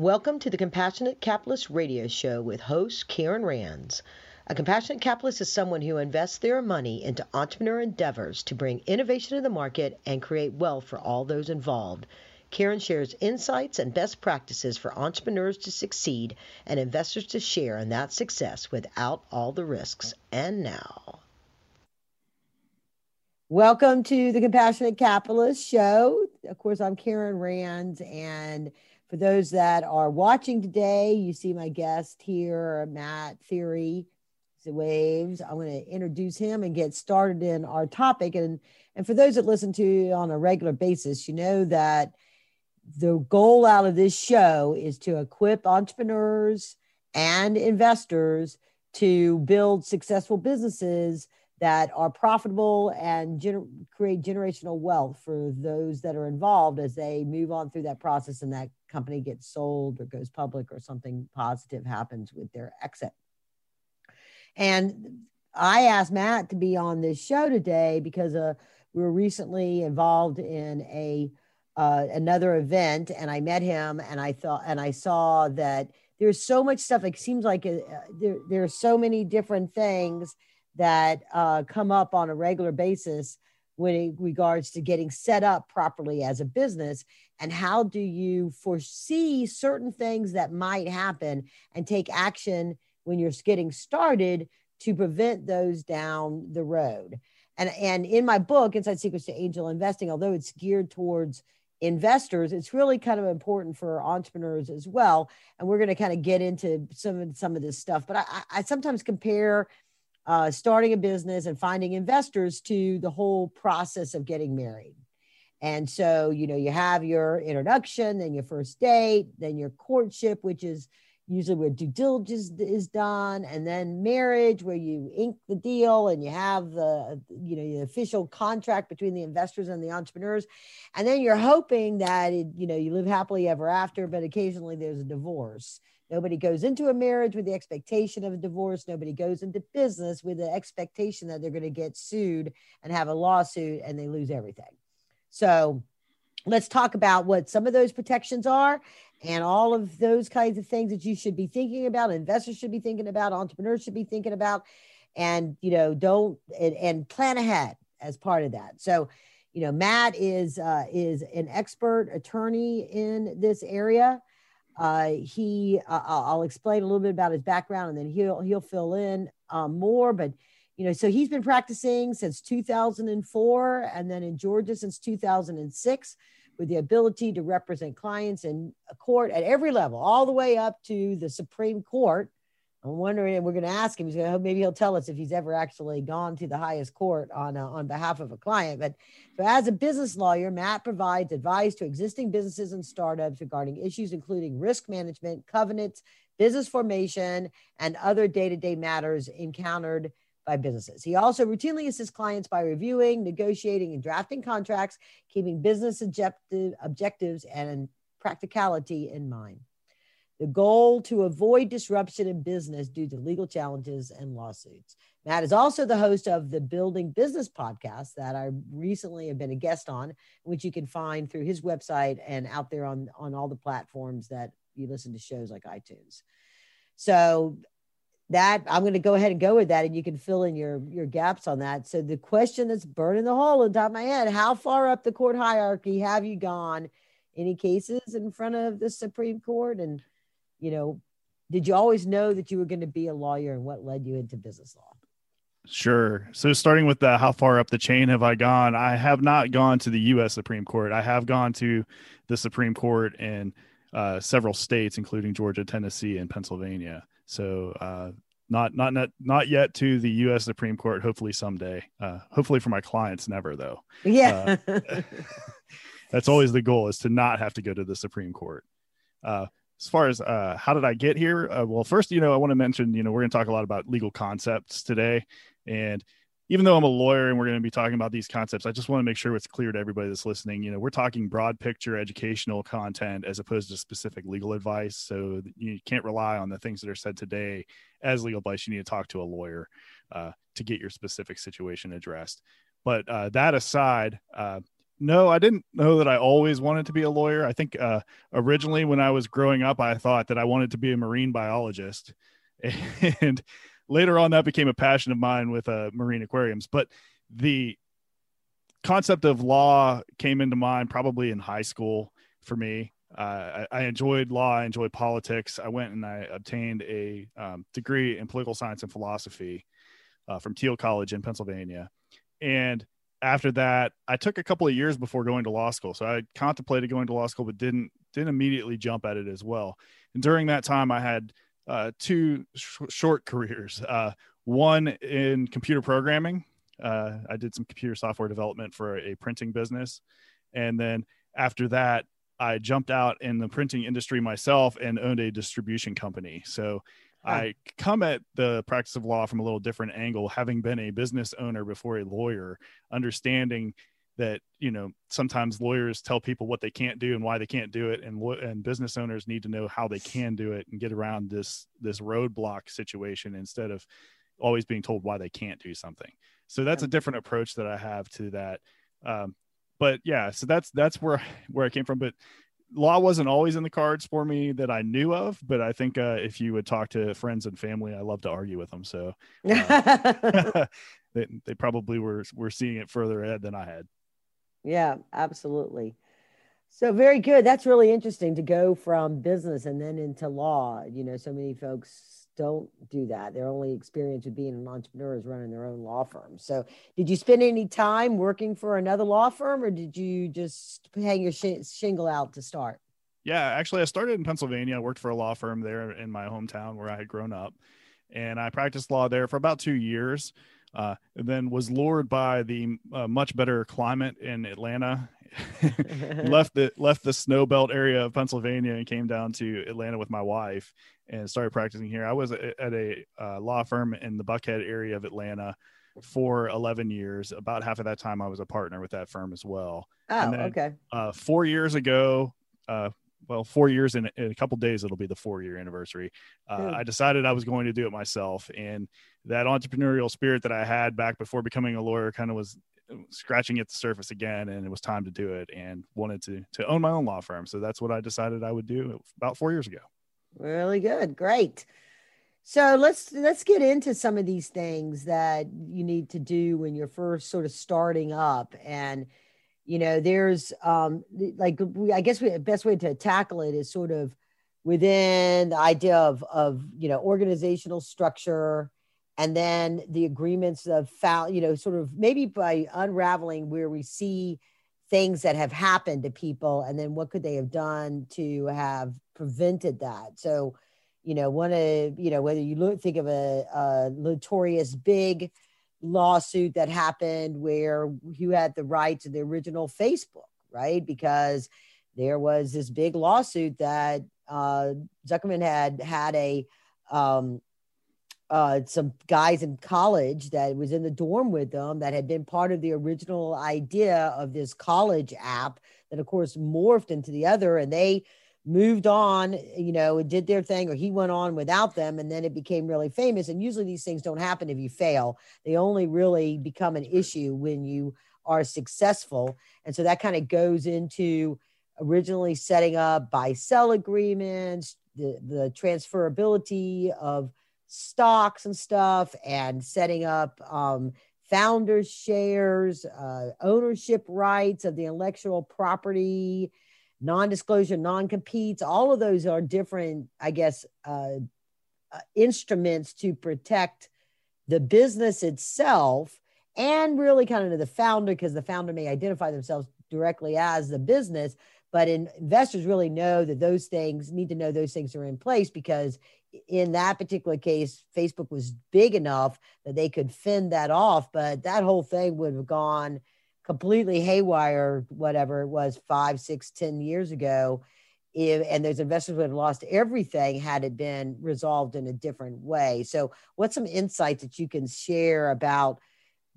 Welcome to the Compassionate Capitalist Radio Show with host Karen Rands. A compassionate capitalist is someone who invests their money into entrepreneur endeavors to bring innovation to the market and create wealth for all those involved. Karen shares insights and best practices for entrepreneurs to succeed and investors to share in that success without all the risks. And now. Welcome to the Compassionate Capitalist Show. Of course, I'm Karen Rands, and for those that are watching today, you see my guest here, Matt Theory, the Waves. I'm going to introduce him and get started in our topic. And, and for those that listen to on a regular basis, you know that the goal out of this show is to equip entrepreneurs and investors to build successful businesses that are profitable and gener- create generational wealth for those that are involved as they move on through that process and that company gets sold or goes public or something positive happens with their exit. And I asked Matt to be on this show today because uh, we were recently involved in a uh, another event, and I met him, and I thought, and I saw that there's so much stuff. It seems like uh, there there are so many different things that uh, come up on a regular basis when it regards to getting set up properly as a business? And how do you foresee certain things that might happen and take action when you're getting started to prevent those down the road? And and in my book inside secrets to angel investing although it's geared towards investors it's really kind of important for entrepreneurs as well. And we're going to kind of get into some of some of this stuff but i, I sometimes compare uh, starting a business and finding investors to the whole process of getting married. And so, you know, you have your introduction, then your first date, then your courtship, which is usually where due diligence is done, and then marriage, where you ink the deal and you have the, you know, the official contract between the investors and the entrepreneurs. And then you're hoping that, it, you know, you live happily ever after, but occasionally there's a divorce. Nobody goes into a marriage with the expectation of a divorce. Nobody goes into business with the expectation that they're going to get sued and have a lawsuit and they lose everything. So let's talk about what some of those protections are and all of those kinds of things that you should be thinking about, investors should be thinking about, entrepreneurs should be thinking about, and you know, don't and, and plan ahead as part of that. So, you know, Matt is uh, is an expert attorney in this area. Uh, he, uh, I'll explain a little bit about his background, and then he'll he'll fill in um, more. But you know, so he's been practicing since 2004, and then in Georgia since 2006, with the ability to represent clients in court at every level, all the way up to the Supreme Court I'm wondering, we're going to ask him. He's going to, maybe he'll tell us if he's ever actually gone to the highest court on uh, on behalf of a client. But so, as a business lawyer, Matt provides advice to existing businesses and startups regarding issues including risk management, covenants, business formation, and other day-to-day matters encountered by businesses. He also routinely assists clients by reviewing, negotiating, and drafting contracts, keeping business objective, objectives and practicality in mind. The goal to avoid disruption in business due to legal challenges and lawsuits. Matt is also the host of the Building Business podcast that I recently have been a guest on, which you can find through his website and out there on, on all the platforms that you listen to shows like iTunes. So that I'm going to go ahead and go with that, and you can fill in your your gaps on that. So the question that's burning the hole in the top of my head: How far up the court hierarchy have you gone? Any cases in front of the Supreme Court, and you know, did you always know that you were going to be a lawyer and what led you into business law? Sure. So starting with the how far up the chain have I gone? I have not gone to the U.S. Supreme Court. I have gone to the Supreme Court in uh, several states, including Georgia, Tennessee, and Pennsylvania. So uh, not not not not yet to the U.S. Supreme Court. Hopefully someday. Uh, hopefully for my clients, never though. Yeah. Uh, that's always the goal is to not have to go to the Supreme Court. Uh, as far as uh, how did I get here? Uh, well, first, you know, I want to mention, you know, we're going to talk a lot about legal concepts today. And even though I'm a lawyer and we're going to be talking about these concepts, I just want to make sure it's clear to everybody that's listening. You know, we're talking broad picture educational content as opposed to specific legal advice. So you can't rely on the things that are said today as legal advice. You need to talk to a lawyer uh, to get your specific situation addressed. But uh, that aside, uh, no, I didn't know that I always wanted to be a lawyer. I think uh, originally when I was growing up, I thought that I wanted to be a marine biologist. And later on, that became a passion of mine with uh, marine aquariums. But the concept of law came into mind probably in high school for me. Uh, I, I, enjoyed law. I enjoyed politics. I went and I obtained a um, degree in political science and philosophy uh, from Thiel College in Pennsylvania. And after that, I took a couple of years before going to law school. So I contemplated going to law school, but didn't didn't immediately jump at it as well. And during that time, I had uh, two sh- short careers. Uh, one in computer programming. Uh, I did some computer software development for a printing business, and then after that, I jumped out in the printing industry myself and owned a distribution company. So I come at the practice of law from a little different angle, having been a business owner before a lawyer, understanding that you know sometimes lawyers tell people what they can't do and why they can't do it, and and business owners need to know how they can do it and get around this this roadblock situation instead of always being told why they can't do something. So that's a different approach that I have to that. Um, but yeah, so that's that's where where I came from. But law wasn't always in the cards for me that I knew of, but I think uh, if you would talk to friends and family, I love to argue with them. So uh, they, they probably were were seeing it further ahead than I had. Yeah, absolutely. So very good. That's really interesting to go from business and then into law. You know, so many folks don't do that. Their only experience with being an entrepreneur is running their own law firm. So, did you spend any time working for another law firm, or did you just hang your sh- shingle out to start? Yeah, actually, I started in Pennsylvania. I worked for a law firm there in my hometown where I had grown up, and I practiced law there for about two years. Uh, and then was lured by the uh, much better climate in Atlanta. left the left the snow belt area of Pennsylvania and came down to Atlanta with my wife and started practicing here. I was at a uh, law firm in the Buckhead area of Atlanta for 11 years. About half of that time, I was a partner with that firm as well. Oh, then, okay. Uh, four years ago, uh, well, four years in, in, a couple days, it'll be the four year anniversary. Uh, I decided I was going to do it myself. And that entrepreneurial spirit that I had back before becoming a lawyer kind of was scratching at the surface again and it was time to do it and wanted to to own my own law firm so that's what i decided i would do about four years ago Really good. Great. So let's let's get into some of these things that you need to do when you're first sort of starting up and you know there's um like we, I guess we, the best way to tackle it is sort of within the idea of of you know organizational structure and then the agreements of foul you know sort of maybe by unraveling where we see things that have happened to people and then what could they have done to have prevented that. So you know one of you know whether you look think of a, a notorious big lawsuit that happened where you had the rights of the original facebook right? Because there was this big lawsuit that uh, zuckerman had had a um, uh, some guys in college that was in the dorm with them that had been part of the original idea of this college app that of course morphed into the other and they moved on you know and did their thing or he went on without them and then it became really famous. And usually these things don't happen if you fail. They only really become an issue when you are successful. And so that kind of goes into originally setting up buy sell agreements the, the transferability of stocks and stuff and setting up um, founders shares uh, ownership rights of the intellectual property non-disclosure non-competes all of those are different i guess uh, uh, instruments to protect the business itself and really kind of the founder because the founder may identify themselves directly as the business but in, investors really know that those things need to know those things are in place because in that particular case facebook was big enough that they could fend that off but that whole thing would have gone completely haywire whatever it was five six ten years ago if, and those investors would have lost everything had it been resolved in a different way. So what's some insights that you can share about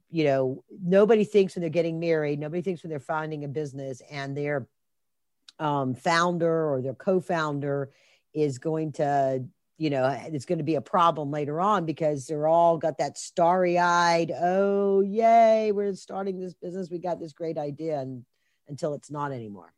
you know nobody thinks when they're getting married nobody thinks when they're founding a business and they're um, founder or their co-founder is going to you know it's going to be a problem later on because they're all got that starry-eyed oh yay we're starting this business we got this great idea and until it's not anymore.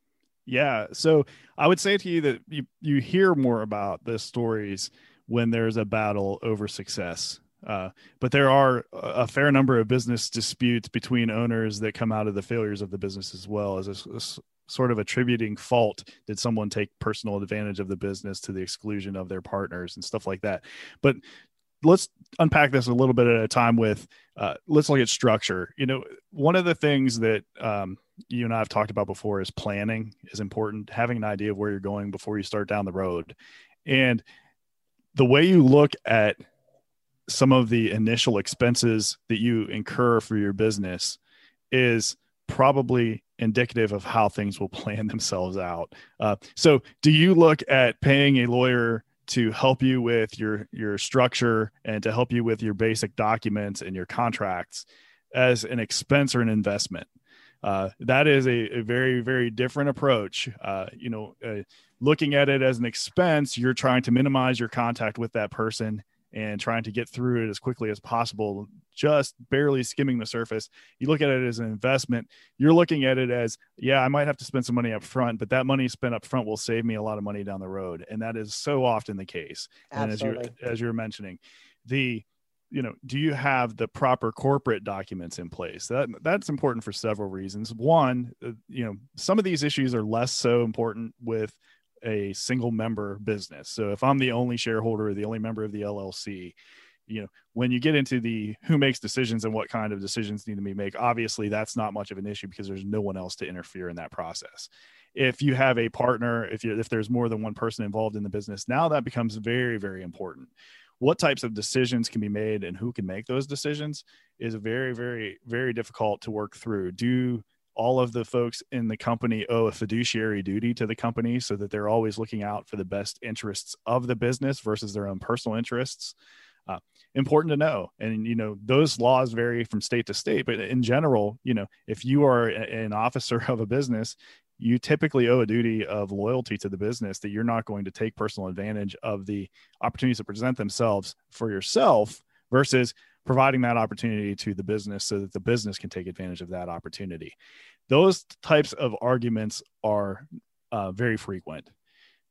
Yeah. So I would say to you that you, you hear more about the stories when there's a battle over success. Uh, but there are a fair number of business disputes between owners that come out of the failures of the business as well as a sort of attributing fault. Did someone take personal advantage of the business to the exclusion of their partners and stuff like that? But let's unpack this a little bit at a time with uh, let's look at structure you know one of the things that um, you and i have talked about before is planning is important having an idea of where you're going before you start down the road and the way you look at some of the initial expenses that you incur for your business is probably indicative of how things will plan themselves out. Uh, so, do you look at paying a lawyer to help you with your your structure and to help you with your basic documents and your contracts as an expense or an investment? Uh, that is a, a, very very different approach. Uh, you know, uh, looking at it as an expense, you're trying to minimize your contact with that person and trying to get through it as quickly as possible, just barely skimming the surface. You look at it as an investment. You're looking at it as, yeah, I might have to spend some money up front, but that money spent up front will save me a lot of money down the road. And that is so often the case. Absolutely. And as you're as you're mentioning, the you know, do you have the proper corporate documents in place? That that's important for several reasons. One, uh, you know, some of these issues are less so important with a single member business. So if I'm the only shareholder the only member of the LLC, you know, when you get into the who makes decisions and what kind of decisions need to be made, obviously that's not much of an issue because there's no one else to interfere in that process. If you have a partner, if you if there's more than one person involved in the business, now that becomes very very important. What types of decisions can be made and who can make those decisions is very very very difficult to work through. Do all of the folks in the company owe a fiduciary duty to the company so that they're always looking out for the best interests of the business versus their own personal interests. Uh, important to know. And you know those laws vary from state to state but in general you know if you are an officer of a business you typically owe a duty of loyalty to the business that you're not going to take personal advantage of the opportunities that present themselves for yourself versus providing that opportunity to the business so that the business can take advantage of that opportunity. Those types of arguments are uh, very frequent.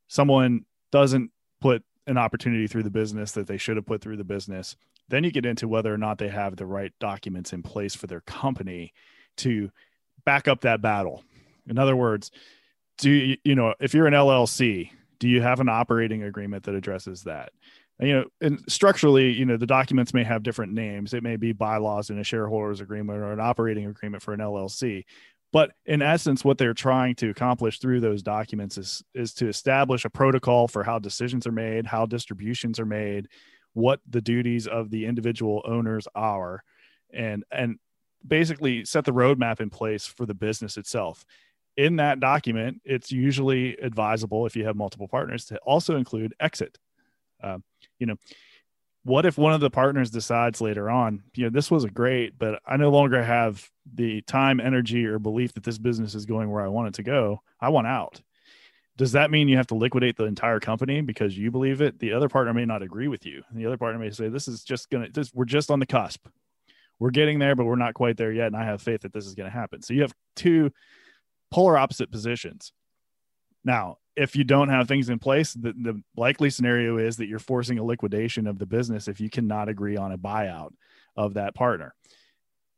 Someone doesn't put an opportunity through the business that they should have put through the business. Then you get into whether or not they have the right documents in place for their company to back up that battle. In other words, do you, you know, if you're an LLC, do you have an operating agreement that addresses that? you know, and structurally, you know, the documents may have different names. It may be bylaws in a shareholders agreement or an operating agreement for an LLC. But in essence, what they're trying to accomplish through those documents is is to establish a protocol for how decisions are made, how distributions are made, what the duties of the individual owners are, and and basically set the roadmap in place for the business itself. In that document, it's usually advisable if you have multiple partners to also include exit uh, you know, what if one of the partners decides later on, you know, this was a great, but I no longer have the time, energy, or belief that this business is going where I want it to go. I want out. Does that mean you have to liquidate the entire company because you believe it? The other partner may not agree with you. The other partner may say, "This is just gonna. We're just on the cusp. We're getting there, but we're not quite there yet." And I have faith that this is going to happen. So you have two polar opposite positions. Now, if you don't have things in place, the, the likely scenario is that you're forcing a liquidation of the business if you cannot agree on a buyout of that partner.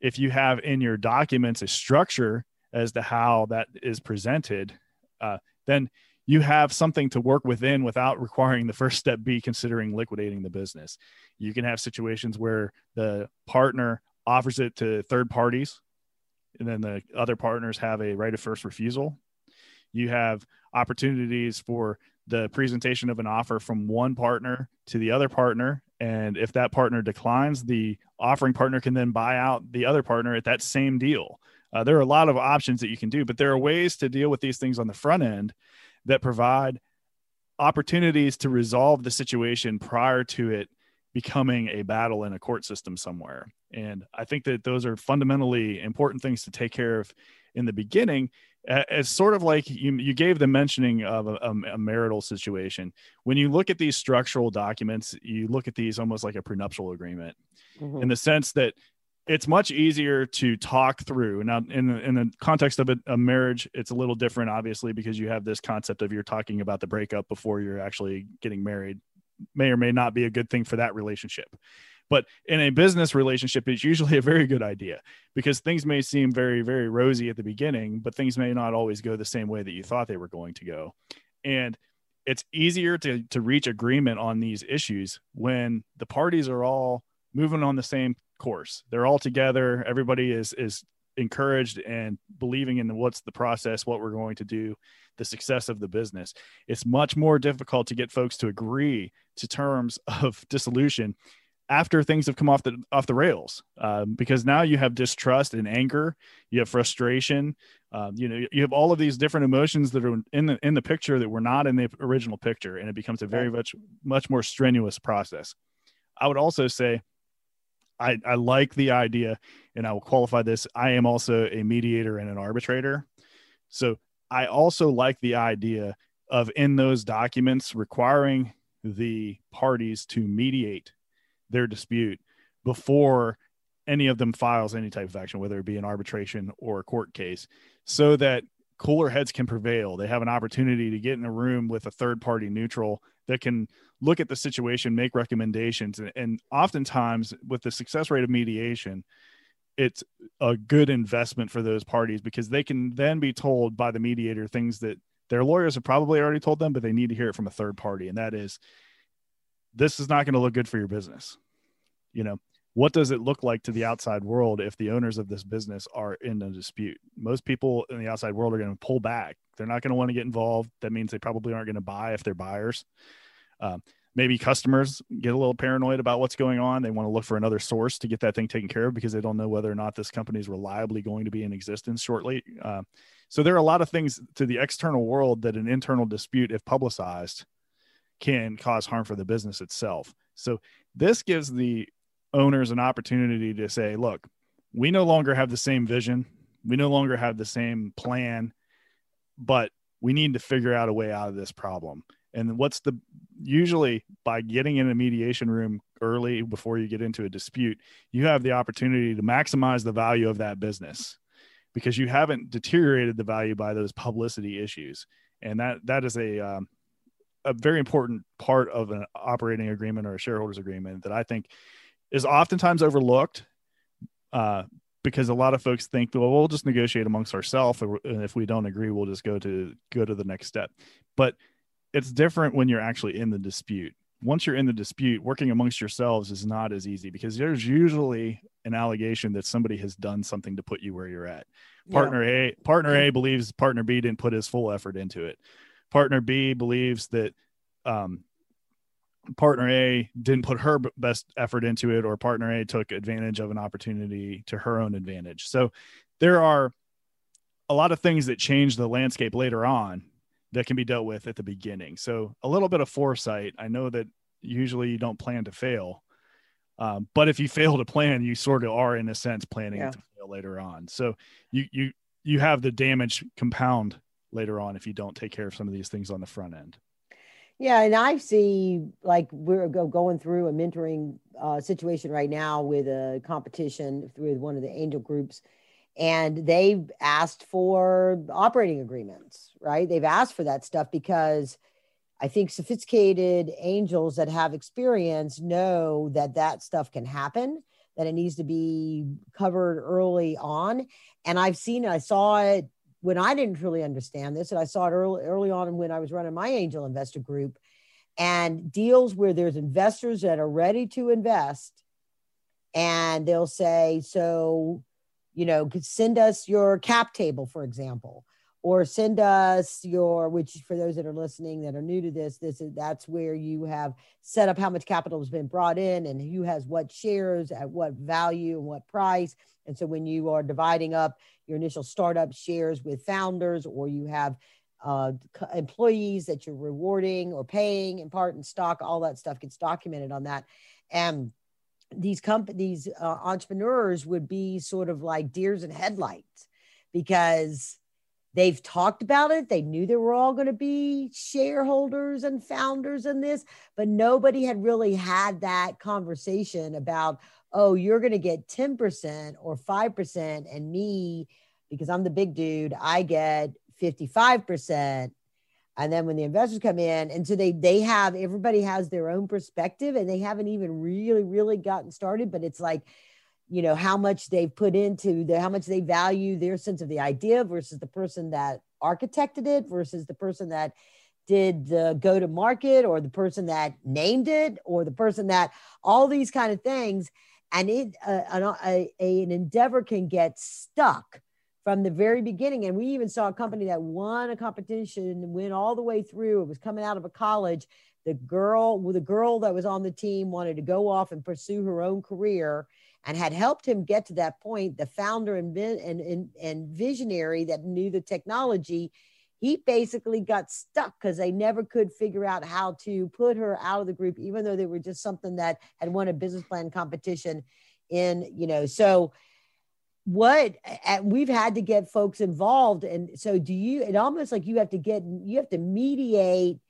If you have in your documents a structure as to how that is presented, uh, then you have something to work within without requiring the first step be considering liquidating the business. You can have situations where the partner offers it to third parties, and then the other partners have a right of first refusal. You have opportunities for the presentation of an offer from one partner to the other partner. And if that partner declines the offering partner can then buy out the other partner at that same deal. Uh, there are a lot of options that you can do but there are ways to deal with these things on the front end that provide opportunities to resolve the situation prior to it becoming a battle in a court system somewhere and i think that those are fundamentally important things to take care of in the beginning it's sort of like you, you gave the mentioning of a, a, marital situation. When you look at these structural documents, you look at these almost like a prenuptial agreement mm-hmm. in the sense that it's much easier to talk through now in the, in the context of a, a, marriage it's a little different obviously because you have this concept of you're talking about the breakup before you're actually getting married may or may not be a good thing for that relationship but in a business relationship it's usually a very good idea because things may seem very very rosy at the beginning but things may not always go the same way that you thought they were going to go and it's easier to to reach agreement on these issues when the parties are all moving on the same course. They're all together. Everybody is is encouraged and believing in what's the process, what we're going to do, the success of the business. It's much more difficult to get folks to agree to terms of dissolution after things have come off the off the rails um, because now you have distrust and anger you have frustration um, you know you have all of these different emotions that are in the in the picture that were not in the original picture and it becomes a very much much more strenuous process i would also say I, I like the idea, and I will qualify this. I am also a mediator and an arbitrator. So I also like the idea of in those documents requiring the parties to mediate their dispute before any of them files any type of action, whether it be an arbitration or a court case, so that cooler heads can prevail. They have an opportunity to get in a room with a third party neutral that can look at the situation, make recommendations. And, and oftentimes, with the success rate of mediation, it's a good investment for those parties because they can then be told by the mediator things that their lawyers have probably already told them, but they need to hear it from a third party. And that is, this is not going to look good for your business. You know, what does it look like to the outside world if the owners of this business are in a dispute? Most people in the outside world are going to pull back. They're not going to want to get involved. That means they probably aren't going to buy if they're buyers. Um, maybe customers get a little paranoid about what's going on. They want to look for another source to get that thing taken care of because they don't know whether or not this company is reliably going to be in existence shortly. Uh, so there are a lot of things to the external world that an internal dispute, if publicized, can cause harm for the business itself. So this gives the owners an opportunity to say, look, we no longer have the same vision. We no longer have the same plan, but we need to figure out a way out of this problem. And what's the usually by getting in a mediation room early before you get into a dispute, you have the opportunity to maximize the value of that business because you haven't deteriorated the value by those publicity issues. And that that is a um, a very important part of an operating agreement or a shareholders agreement that I think is oftentimes overlooked uh, because a lot of folks think, well, we'll just negotiate amongst ourselves, and if we don't agree, we'll just go to go to the next step. But it's different when you're actually in the dispute. Once you're in the dispute, working amongst yourselves is not as easy because there's usually an allegation that somebody has done something to put you where you're at. Partner yeah. A, partner A believes partner B didn't put his full effort into it. Partner B believes that um, partner A didn't put her best effort into it, or partner A took advantage of an opportunity to her own advantage. So there are a lot of things that change the landscape later on that can be dealt with at the beginning. So a little bit of foresight. I know that usually you don't plan to fail, um, but if you fail to plan, you sort of are in a sense planning yeah. to fail later on. So you you you have the damage compound later on if you don't take care of some of these things on the front end. Yeah, and I see like we're go, going through a mentoring uh, situation right now with a competition with one of the angel groups, and they've asked for operating agreements right? They've asked for that stuff because i think sophisticated angels that have experience know that that stuff can happen that it needs to be covered early on. And i've seen it. I saw it when i didn't really understand this and i saw it early, early on when i was running my angel investor group and deals where there's investors that are ready to invest and they'll say so you know, send us your cap table, for example, or send us your, which for those that are listening that are new to this, this is that's where you have set up how much capital has been brought in and who has what shares at what value and what price. And so when you are dividing up your initial startup shares with founders, or you have uh, employees that you're rewarding or paying in part in stock, all that stuff gets documented on that. And these companies uh, entrepreneurs would be sort of like deers in headlights because they've talked about it they knew they were all going to be shareholders and founders in this but nobody had really had that conversation about oh, you're going to get 10% or 5%, and me, because I'm the big dude, I get 55%. And then when the investors come in, and so they they have everybody has their own perspective, and they haven't even really really gotten started. But it's like, you know, how much they've put into the how much they value their sense of the idea versus the person that architected it versus the person that did the go to market or the person that named it or the person that all these kind of things and it uh, an, a, an endeavor can get stuck from the very beginning. And we even saw a company that won a competition went all the way through. It was coming out of a college. The girl the girl that was on the team wanted to go off and pursue her own career and had helped him get to that point. The founder and and, and, and visionary that knew the technology he basically got stuck because they never could figure out how to put her out of the group, even though they were just something that had won a business plan competition in, you know, so what we've had to get folks involved. And so do you, it almost like you have to get, you have to mediate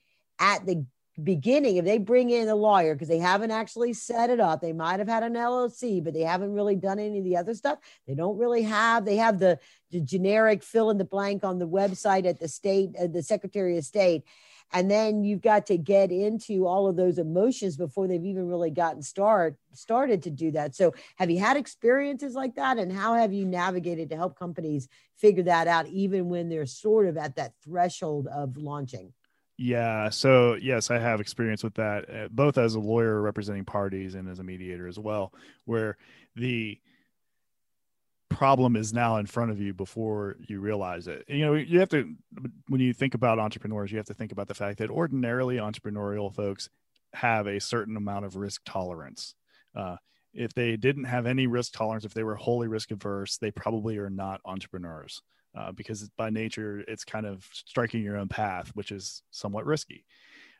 at the beginning, if they bring in a lawyer because they haven't actually set it up, they might have had an LLC, but they haven't really done any of the other stuff. They don't really have. They have the, the generic fill in the blank on the website at the state, uh, the Secretary of State, and then you've got to get into all of those emotions before they've even really gotten start started to do that. So, have you had experiences like that, and how have you navigated to help companies figure that out, even when they're sort of at that threshold of launching? Yeah. So, yes, I have experience with that, uh, both as a lawyer representing parties and as a mediator as well, where the problem is now in front of you before you realize it. You know, you have to, when you think about entrepreneurs, you have to think about the fact that ordinarily entrepreneurial folks have a certain amount of risk tolerance. Uh, if they didn't have any risk tolerance, if they were wholly risk averse, they probably are not entrepreneurs uh, because by nature it's kind of striking your own path, which is somewhat risky.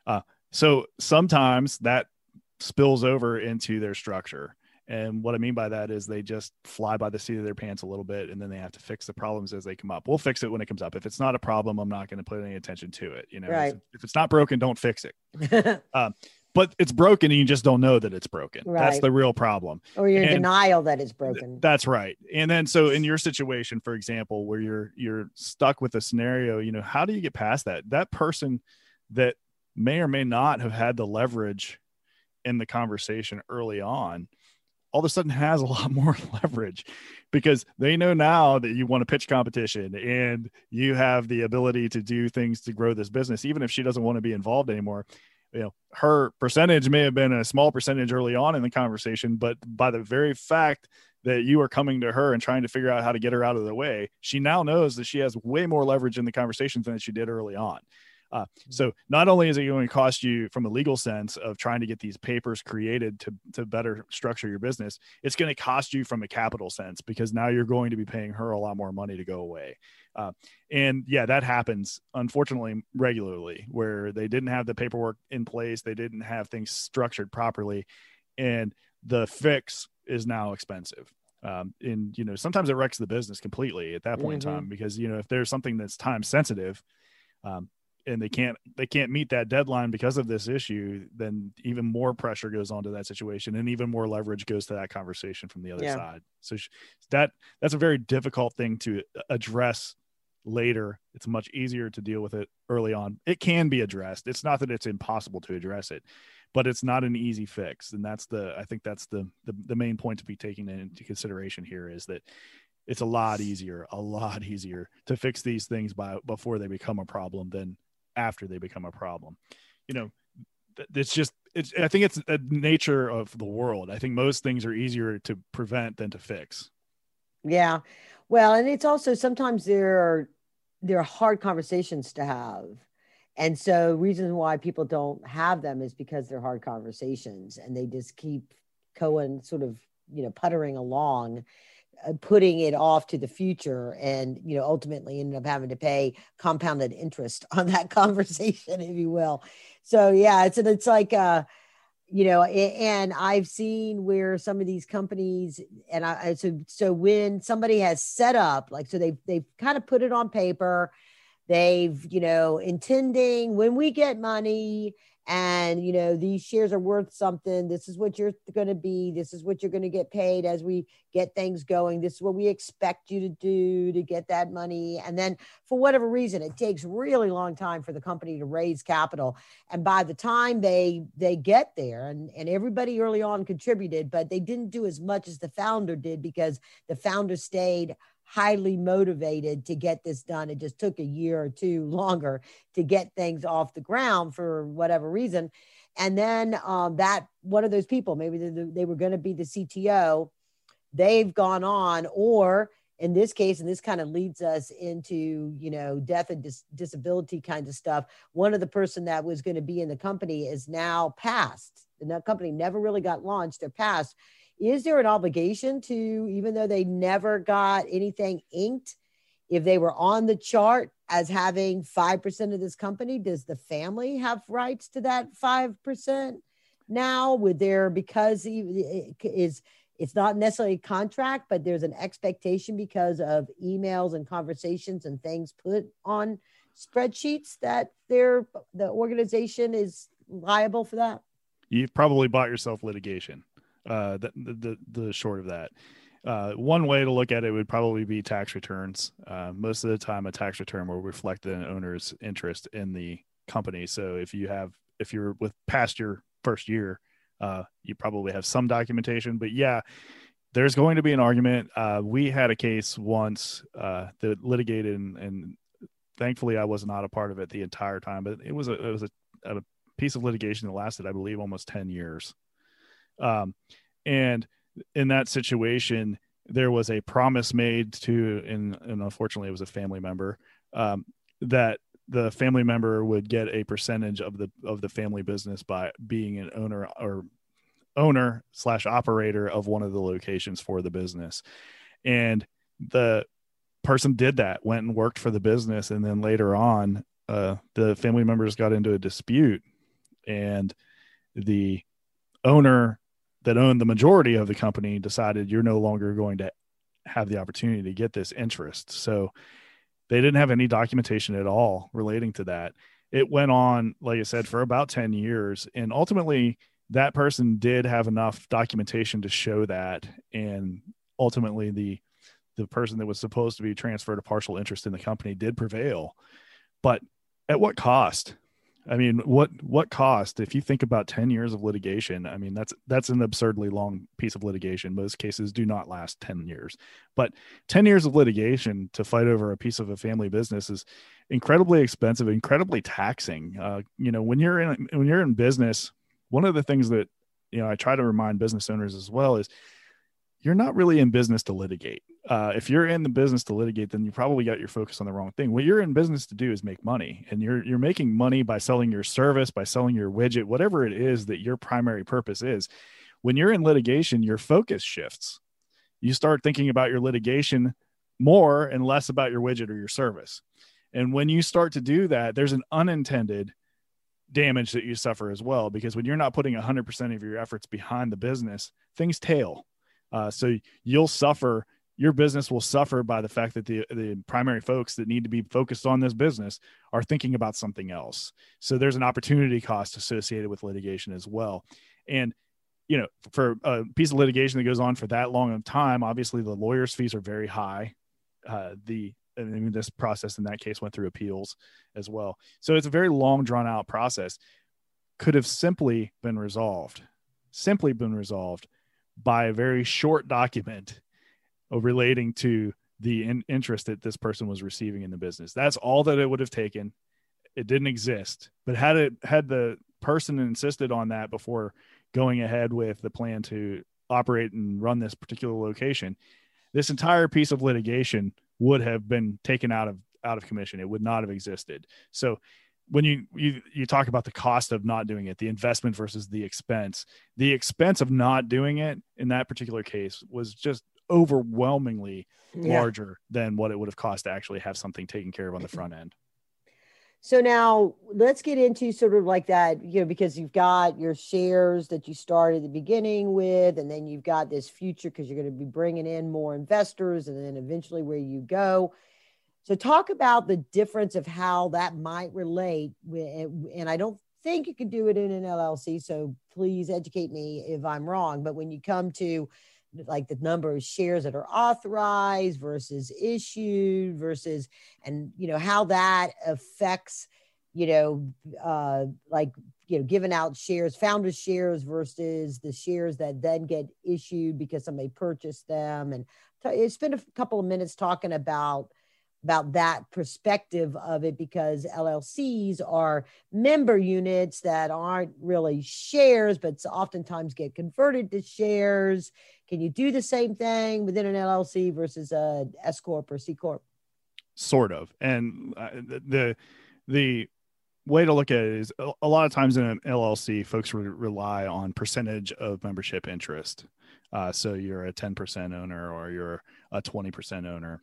Uh, so sometimes that spills over into their structure. And what I mean by that is they just fly by the seat of their pants a little bit and then they have to fix the problems as they come up. We'll fix it when it comes up. If it's not a problem, I'm not going to put any attention to it. You know, right. if it's not broken, don't fix it. um, but it's broken and you just don't know that it's broken. Right. That's the real problem. Or you're in denial that it's broken. That's right. And then so in your situation, for example, where you're you're stuck with a scenario, you know, how do you get past that? That person that may or may not have had the leverage in the conversation early on all of a sudden has a lot more leverage because they know now that you want to pitch competition and you have the ability to do things to grow this business even if she doesn't want to be involved anymore. You know her percentage may have been a small percentage early on in the conversation but by the very fact that you are coming to her and trying to figure out how to get her out of the way she now knows that she has way more leverage in the conversations than she did early on uh, mm-hmm. so not only is it going to cost you from a legal sense of trying to get these papers created to, to better structure your business, it's going to cost you from a capital sense because now you're going to be paying her a lot more money to go away. Uh, and yeah, that happens unfortunately regularly where they didn't have the paperwork in place, they didn't have things structured properly, and the fix is now expensive. Um, and you know sometimes it wrecks the business completely at that point mm-hmm. in time because you know if there's something that's time sensitive um, and they can't they can't meet that deadline because of this issue then even more pressure goes onto that situation and even more leverage goes to that conversation from the other yeah. side. So that that's a very difficult thing to address later. It's much easier to deal with it early on. It can be addressed. It's not that it's impossible to address it but it's not an easy fix. And that's the i think that's the the, the main point to be taken into consideration here is that it's a lot easier a lot easier to fix these things by before they become a problem than after they become a problem. You know, it's just it's I think it's the nature of the world. I think most things are easier to prevent than to fix. Yeah. Well, and it's also sometimes there are there are hard conversations to have. And so reasons why people don't have them is because they're hard conversations and they just keep going sort of, you know, puttering along putting it off to the future and you know ultimately ended up having to pay compounded interest on that conversation if you will. So yeah it's it's like uh you know and i've seen where some of these companies and i so so when somebody has set up like so they've they've kind of put it on paper. They've you know intending when we get money and you know these shares are worth something. This is what you're going to be. This is what you're going to get paid as we get things going. This is what we expect you to do to get that money. And then for whatever reason it takes really long time for the company to raise capital. And by the time they they get there and and everybody early on contributed but they didn't do as much as the founder did because the founder stayed highly motivated to get this done. It just took a year or two longer to get things off the ground for whatever reason. And then um, that one of those people, maybe they, they were going to be the CTO, they've gone on, or in this case, and this kind of leads us into you know death and dis- disability kinds of stuff. One of the person that was going to be in the company is now passed. The company never really got launched. They're passed is there an obligation to, even though they never got anything inked, if they were on the chart as having 5% of this company, does the family have rights to that 5% now? Would there, because is it's not necessarily a contract, but there's an expectation because of emails and conversations and things put on spreadsheets that they're the organization is liable for that? You've probably bought yourself litigation uh, the, the, the short of that. Uh, one way to look at it would probably be tax returns. Uh, most of the time, a tax return will reflect the owner's interest in the company. So if you have, if you're with past your first year, uh, you probably have some documentation. But yeah, there's going to be an argument. Uh, we had a case once uh, that litigated, and, and, thankfully I was not a part of it the entire time. But it was a it was a, a piece of litigation that lasted, I believe, almost ten years. Um, and in that situation, there was a promise made to, and, and unfortunately, it was a family member um, that the family member would get a percentage of the of the family business by being an owner or owner slash operator of one of the locations for the business. And the person did that went and worked for the business. And then later on uh, the family members got into a dispute and the owner that owned the majority of the company decided you're no longer going to have the opportunity to get this interest. So they didn't have any documentation at all relating to that. It went on, like I said, for about 10 years. And ultimately, that person did have enough documentation to show that. And ultimately, the the person that was supposed to be transferred a partial interest in the company did prevail. But at what cost? I mean, what what cost? If you think about ten years of litigation, I mean that's that's an absurdly long piece of litigation. Most cases do not last ten years, but ten years of litigation to fight over a piece of a family business is incredibly expensive, incredibly taxing. Uh, you know, when you're in when you're in business, one of the things that you know I try to remind business owners as well is you're not really in business to litigate. Uh, if you're in the business to litigate, then you probably got your focus on the wrong thing. What you're in business to do is make money, and you're you're making money by selling your service, by selling your widget, whatever it is that your primary purpose is. When you're in litigation, your focus shifts. You start thinking about your litigation more and less about your widget or your service. And when you start to do that, there's an unintended damage that you suffer as well because when you're not putting 100% of your efforts behind the business, things tail uh, so you'll suffer. Your business will suffer by the fact that the the primary folks that need to be focused on this business are thinking about something else. So there's an opportunity cost associated with litigation as well, and you know, for a piece of litigation that goes on for that long of time, obviously the lawyer's fees are very high. Uh, the I mean, this process in that case went through appeals as well. So it's a very long, drawn out process. Could have simply been resolved, simply been resolved by a very short document relating to the in- interest that this person was receiving in the business. That's all that it would have taken. It didn't exist. But had it had the person insisted on that before going ahead with the plan to operate and run this particular location, this entire piece of litigation would have been taken out of out of commission. It would not have existed. So when you, you you talk about the cost of not doing it the investment versus the expense the expense of not doing it in that particular case was just overwhelmingly yeah. larger than what it would have cost to actually have something taken care of on the front end so now let's get into sort of like that you know because you've got your shares that you started the beginning with and then you've got this future because you're going to be bringing in more investors and then eventually where you go so talk about the difference of how that might relate with, and I don't think you could do it in an LLC. So please educate me if I'm wrong. But when you come to like the number of shares that are authorized versus issued versus, and you know, how that affects, you know, uh, like, you know, giving out shares, founder shares versus the shares that then get issued because somebody purchased them. And t- spend a couple of minutes talking about about that perspective of it because LLCs are member units that aren't really shares, but oftentimes get converted to shares. Can you do the same thing within an LLC versus a S corp or C corp? Sort of, and uh, the the way to look at it is a lot of times in an LLC, folks re- rely on percentage of membership interest. Uh, so you're a 10% owner or you're a 20% owner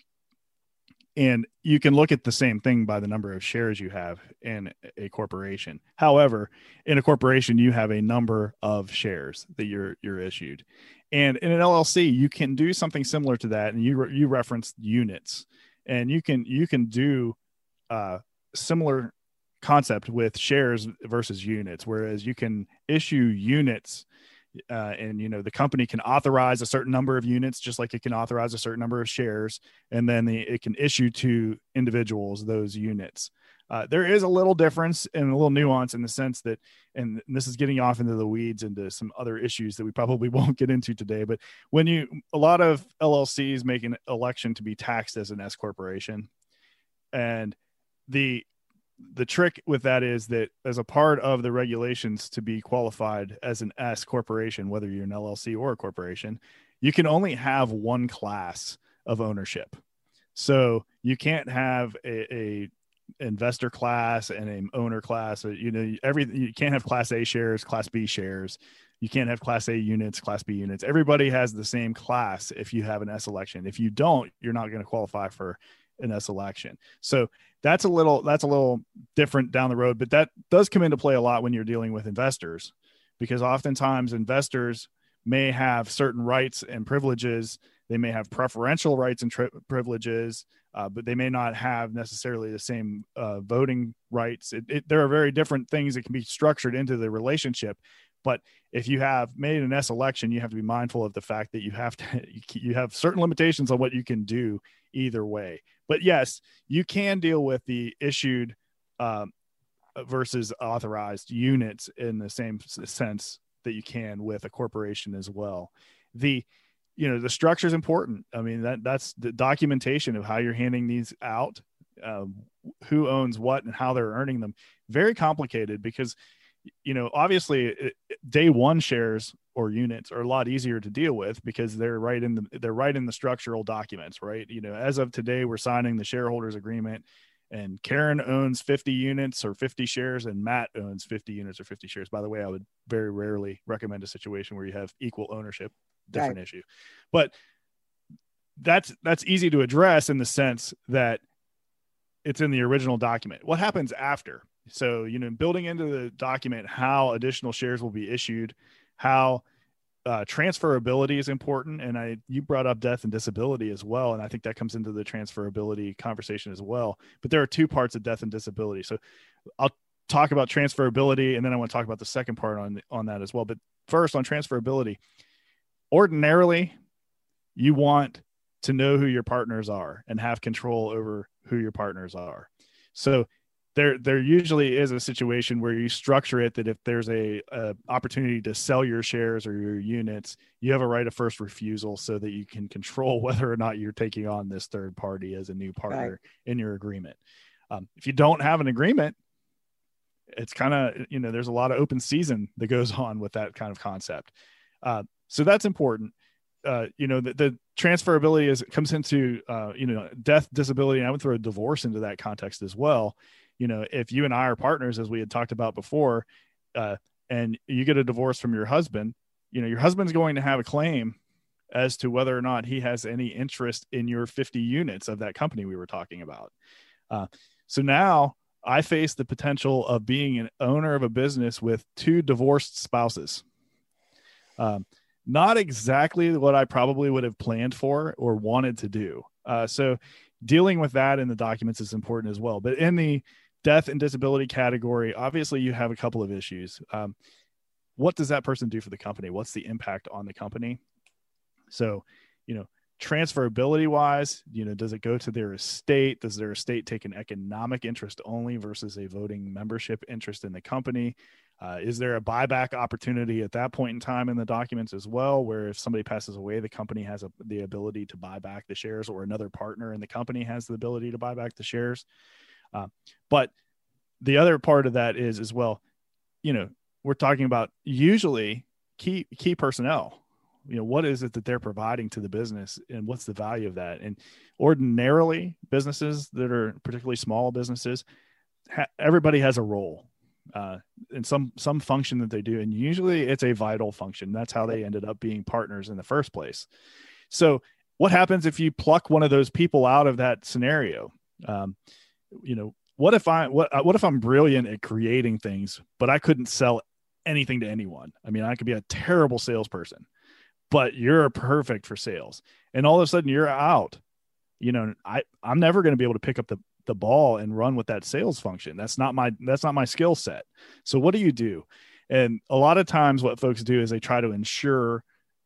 and you can look at the same thing by the number of shares you have in a corporation. However in a corporation you have a number of shares that you're you're issued. And in an llc you can do something similar to that and you you referenced units. And you can you can do uh similar concept with shares versus units whereas you can issue units uh, and you know the company can authorize a certain number of units just like it can authorize a certain number of shares and then the, it can issue to individuals those units. Uh, there is a little difference and a little nuance in the sense that and this is getting off into the weeds into some other issues that we probably won't get into today but when you a lot of llcs make an election to be taxed as an s corporation and the the trick with that is that as a part of the regulations to be qualified as an S corporation, whether you're an LLC or a corporation, you can only have one class of ownership. So you can't have a, a investor class and an owner class. You know, every you can't have class A shares, class B shares. You can't have class A units, class B units. Everybody has the same class if you have an S election. If you don't, you're not going to qualify for an S election. So that's a little that's a little different down the road but that does come into play a lot when you're dealing with investors because oftentimes investors may have certain rights and privileges they may have preferential rights and tri- privileges uh, but they may not have necessarily the same uh, voting rights it, it, there are very different things that can be structured into the relationship but if you have made an S election, you have to be mindful of the fact that you have to you have certain limitations on what you can do either way. But yes, you can deal with the issued um, versus authorized units in the same sense that you can with a corporation as well. The you know the structure is important. I mean that that's the documentation of how you're handing these out, um, who owns what, and how they're earning them. Very complicated because you know obviously it, day one shares or units are a lot easier to deal with because they're right in the they're right in the structural documents right? You know as of today we're signing the shareholders agreement and Karen owns 50 units or 50 shares and Matt owns 50 units or 50 shares. By the way I would very rarely recommend a situation where you have equal ownership different right. issue. But that's that's easy to address in the sense that it's in the original document. What happens after so, you know, building into the document how additional shares will be issued, how uh, transferability is important. And I, you brought up death and disability as well. And I think that comes into the transferability conversation as well. But there are two parts of death and disability. So I'll talk about transferability and then I want to talk about the second part on, on that as well. But first on transferability, ordinarily you want to know who your partners are and have control over who your partners are. So there there usually is a situation where you structure it that if there's a, a, opportunity to sell your shares or your units you have a right of first refusal so that you can control whether or not you're taking on this third party as a new partner right. in your agreement. Um, if you don't have an agreement it's kind of you know there's a lot of open season that goes on with that kind of concept. Uh, so that's important. Uh, you know the, the, transferability is comes into uh, you know death disability and i would throw a divorce into that context as well you know, if you and I are partners, as we had talked about before, uh, and you get a divorce from your husband, you know, your husband's going to have a claim as to whether or not he has any interest in your 50 units of that company we were talking about. Uh, so now I face the potential of being an owner of a business with two divorced spouses. Um, not exactly what I probably would have planned for or wanted to do. Uh, so dealing with that in the documents is important as well. But in the death and disability category, obviously you have a couple of issues. Um, what does that person do for the company? What's the impact on the company? So, you know, transferability wise, you know, does it go to their estate? Does their estate take an economic interest only versus a voting membership interest in the company? Uh, is there a buyback opportunity at that point in time in the documents as well, where if somebody passes away, the company has a, the ability to buy back the shares, or another partner in the company has the ability to buy back the shares? Uh, but the other part of that is as well, you know, we're talking about usually key key personnel. You know, what is it that they're providing to the business, and what's the value of that? And ordinarily, businesses that are particularly small businesses, ha- everybody has a role uh, in some some function that they do, and usually it's a vital function. That's how they ended up being partners in the first place. So, what happens if you pluck one of those people out of that scenario? Um, you know, what if I what uh, what if I'm brilliant at creating things, but I couldn't sell anything to anyone? I mean, I could be a terrible salesperson, but you're perfect for sales, and all of a sudden you're out. You know, I I'm never going to be able to pick up the the ball and run with that sales function. That's not my that's not my skill set. So what do you do? And a lot of times what folks do is they try to ensure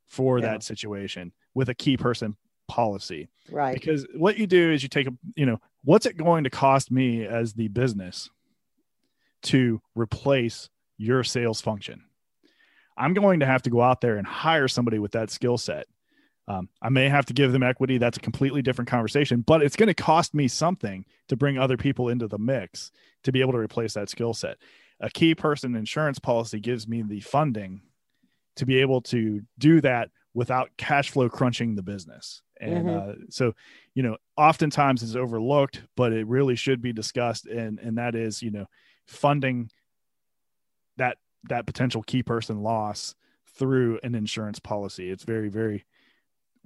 for yeah. that situation with a key person policy. Right. Because what you do is you take a, you know, what's it going to cost me as the business to replace your sales function? I'm going to have to go out there and hire somebody with that skill set. Um, I may have to give them equity. That's a completely different conversation, but it's going to cost me something to bring other people into the mix to be able to replace that skill set. A key person insurance policy gives me the funding to be able to do that without cash flow crunching the business. And mm-hmm. uh, so, you know, oftentimes is overlooked, but it really should be discussed. And and that is, you know, funding that that potential key person loss through an insurance policy. It's very very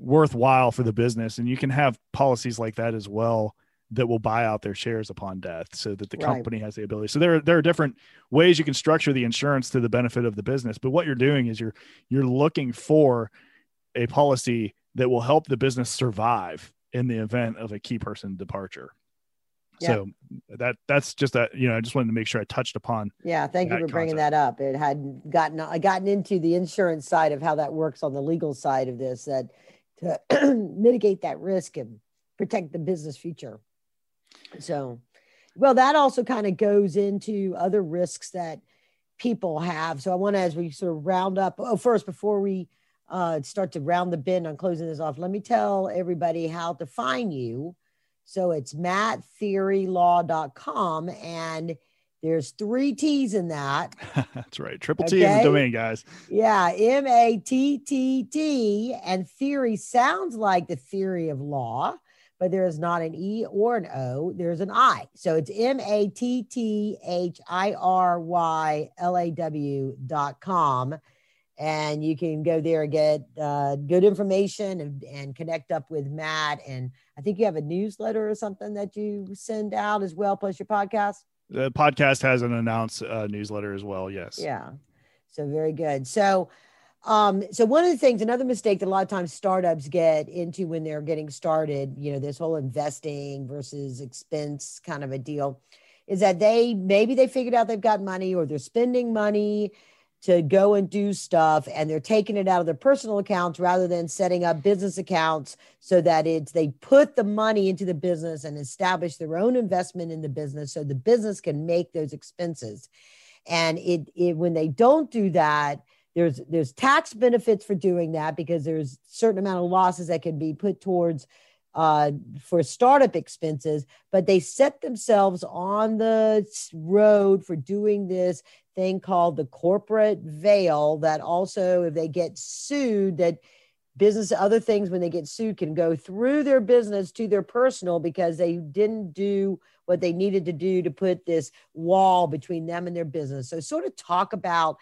worthwhile for the business and you can have policies like that as well that will buy out their shares upon death so that the right. company has the ability so there, there are different ways you can structure the insurance to the benefit of the business but what you're doing is you're you're looking for a policy that will help the business survive in the event of a key person departure yeah. so that that's just that you know i just wanted to make sure i touched upon yeah thank you for bringing that up it had gotten i gotten into the insurance side of how that works on the legal side of this that to mitigate that risk and protect the business future. So, well, that also kind of goes into other risks that people have. So, I want to, as we sort of round up, oh, first, before we uh, start to round the bend on closing this off, let me tell everybody how to find you. So, it's mattthirylaw.com and there's three T's in that. That's right. Triple T okay? in the domain, guys. Yeah. M A T T T. And theory sounds like the theory of law, but there is not an E or an O. There's an I. So it's M A T T H I R Y L A W dot com. And you can go there and get uh, good information and, and connect up with Matt. And I think you have a newsletter or something that you send out as well, plus your podcast. The podcast has an announced uh, newsletter as well. Yes. Yeah. So very good. So, um, so one of the things, another mistake that a lot of times startups get into when they're getting started, you know, this whole investing versus expense kind of a deal, is that they maybe they figured out they've got money or they're spending money to go and do stuff and they're taking it out of their personal accounts rather than setting up business accounts so that it's they put the money into the business and establish their own investment in the business so the business can make those expenses. And it, it when they don't do that there's there's tax benefits for doing that because there's certain amount of losses that can be put towards uh, for startup expenses, but they set themselves on the road for doing this thing called the corporate veil. That also, if they get sued, that business other things when they get sued can go through their business to their personal because they didn't do what they needed to do to put this wall between them and their business. So, sort of talk about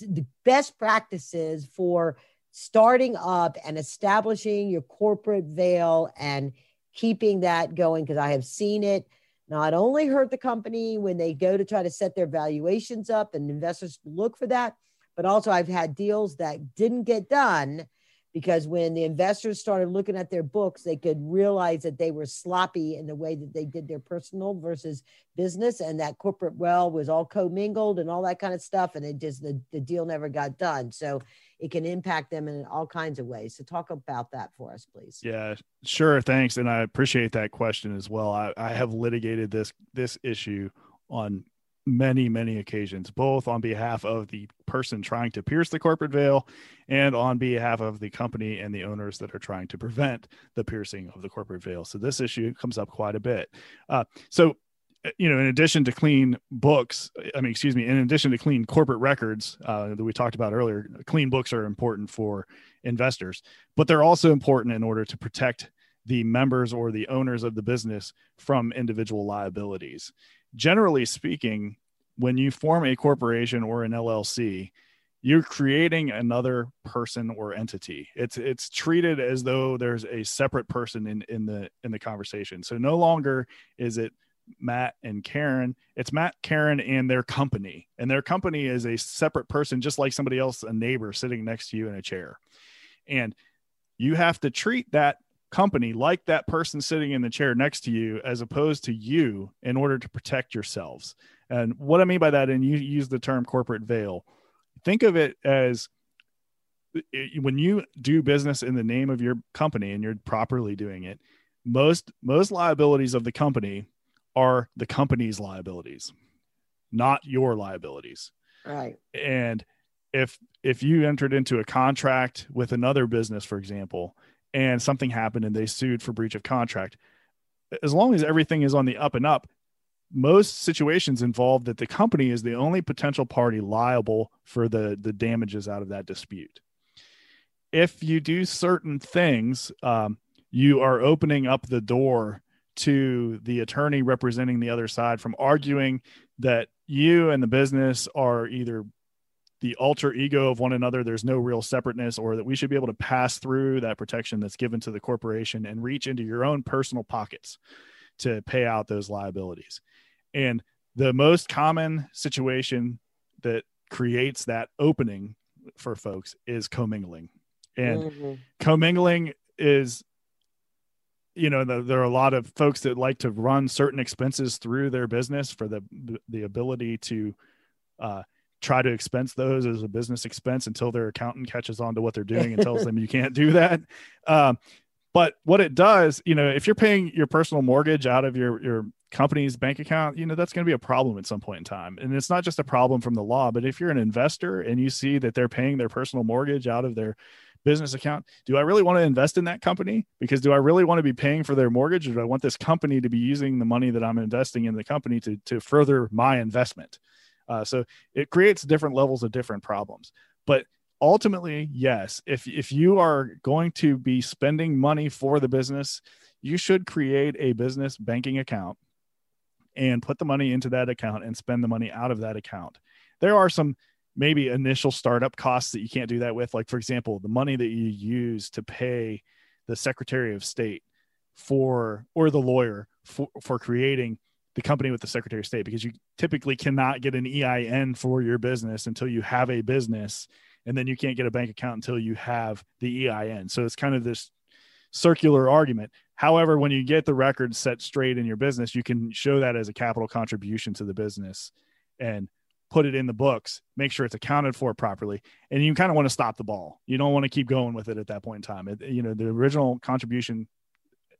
the best practices for starting up and establishing your corporate veil and keeping that going because I have seen it not only hurt the company when they go to try to set their valuations up and investors look for that, but also I've had deals that didn't get done because when the investors started looking at their books, they could realize that they were sloppy in the way that they did their personal versus business, and that corporate veil was all commingled and all that kind of stuff, and it just the, the deal never got done. So it can impact them in all kinds of ways. So talk about that for us, please. Yeah, sure. Thanks, and I appreciate that question as well. I, I have litigated this this issue on many, many occasions, both on behalf of the person trying to pierce the corporate veil and on behalf of the company and the owners that are trying to prevent the piercing of the corporate veil. So this issue comes up quite a bit. Uh, so, you know, in addition to clean books, I mean, excuse me, in addition to clean corporate records uh, that we talked about earlier, clean books are important for investors, but they're also important in order to protect the members or the owners of the business from individual liabilities generally speaking, when you form a corporation or an LLC, you're creating another person or entity. It's it's treated as though there's a separate person in in the in the conversation. So no longer is it Matt and Karen. It's Matt, Karen, and their company. And their company is a separate person, just like somebody else, a neighbor sitting next to you in a chair. And you have to treat that company like that person sitting in the chair next to you as opposed to you in order to protect yourselves and what i mean by that and you use the term corporate veil think of it as when you do business in the name of your company and you're properly doing it most most liabilities of the company are the company's liabilities not your liabilities. Right. And if if you entered into a contract with another business for example and something happened and they sued for breach of contract as long as everything is on the up and up most situations involve that the company is the only potential party liable for the the damages out of that dispute. If you do certain things um, you are opening up the door to the attorney representing the other side from arguing that you and the business are either the alter ego of one another there's no real separateness or that we should be able to pass through that protection that's given to the corporation and reach into your own personal pockets to pay out those liabilities and the most common situation that creates that opening for folks is commingling and mm-hmm. commingling is you know the, there are a lot of folks that like to run certain expenses through their business for the the ability to uh, try to expense those as a business expense until their accountant catches on to what they're doing and tells them you can't do that. Um, but what it does, you know, if you're paying your personal mortgage out of your your company's bank account, you know, that's going to be a problem at some point in time. And it's not just a problem from the law, but if you're an investor and you see that they're paying their personal mortgage out of their business account, do I really want to invest in that company? Because do I really want to be paying for their mortgage or do I want this company to be using the money that I'm investing in the company to to further my investment? Uh, so it creates different levels of different problems. But ultimately, yes, if if you are going to be spending money for the business, you should create a business banking account and put the money into that account and spend the money out of that account. There are some maybe initial startup costs that you can't do that with. Like, for example, the money that you use to pay the Secretary of State for or the lawyer for, for creating the company with the Secretary of State because you typically cannot get an EIN for your business until you have a business, and then you can't get a bank account until you have the EIN. So it's kind of this circular argument. However, when you get the record set straight in your business, you can show that as a capital contribution to the business and put it in the books, make sure it's accounted for properly. And you kind of want to stop the ball. You don't want to keep going with it at that point in time. It, you know, the original contribution,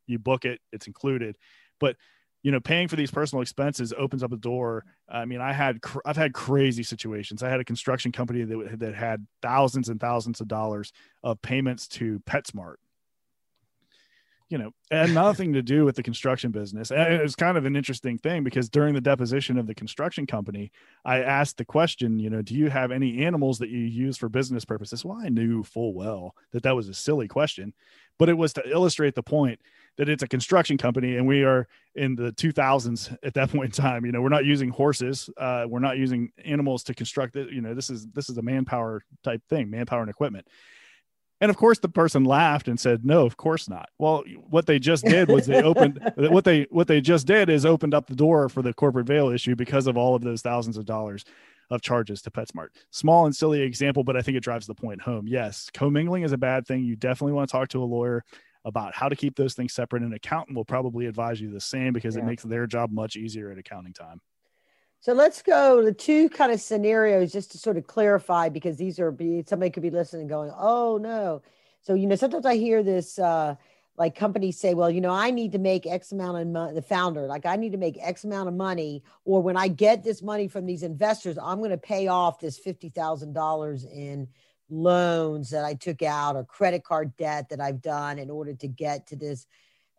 you book it, it's included. But you know paying for these personal expenses opens up a door i mean i had cr- i've had crazy situations i had a construction company that, that had thousands and thousands of dollars of payments to petsmart you know had nothing to do with the construction business. And it was kind of an interesting thing because during the deposition of the construction company i asked the question you know do you have any animals that you use for business purposes? Well i knew full well that that was a silly question but it was to illustrate the point that it's a construction company and we are in the 2000s at that point in time. You know we're not using horses uh, we're not using animals to construct it. You know this is this is a manpower type thing manpower and equipment and of course the person laughed and said no of course not well what they just did was they opened what they what they just did is opened up the door for the corporate veil issue because of all of those thousands of dollars of charges to PetSmart. Small and silly example, but I think it drives the point home. Yes, commingling is a bad thing. You definitely want to talk to a lawyer about how to keep those things separate. An accountant will probably advise you the same because yeah. it makes their job much easier at accounting time. So let's go to two kind of scenarios just to sort of clarify because these are be somebody could be listening going, oh no. So you know, sometimes I hear this uh like companies say, well, you know, I need to make X amount of money, the founder, like I need to make X amount of money, or when I get this money from these investors, I'm going to pay off this $50,000 in loans that I took out or credit card debt that I've done in order to get to this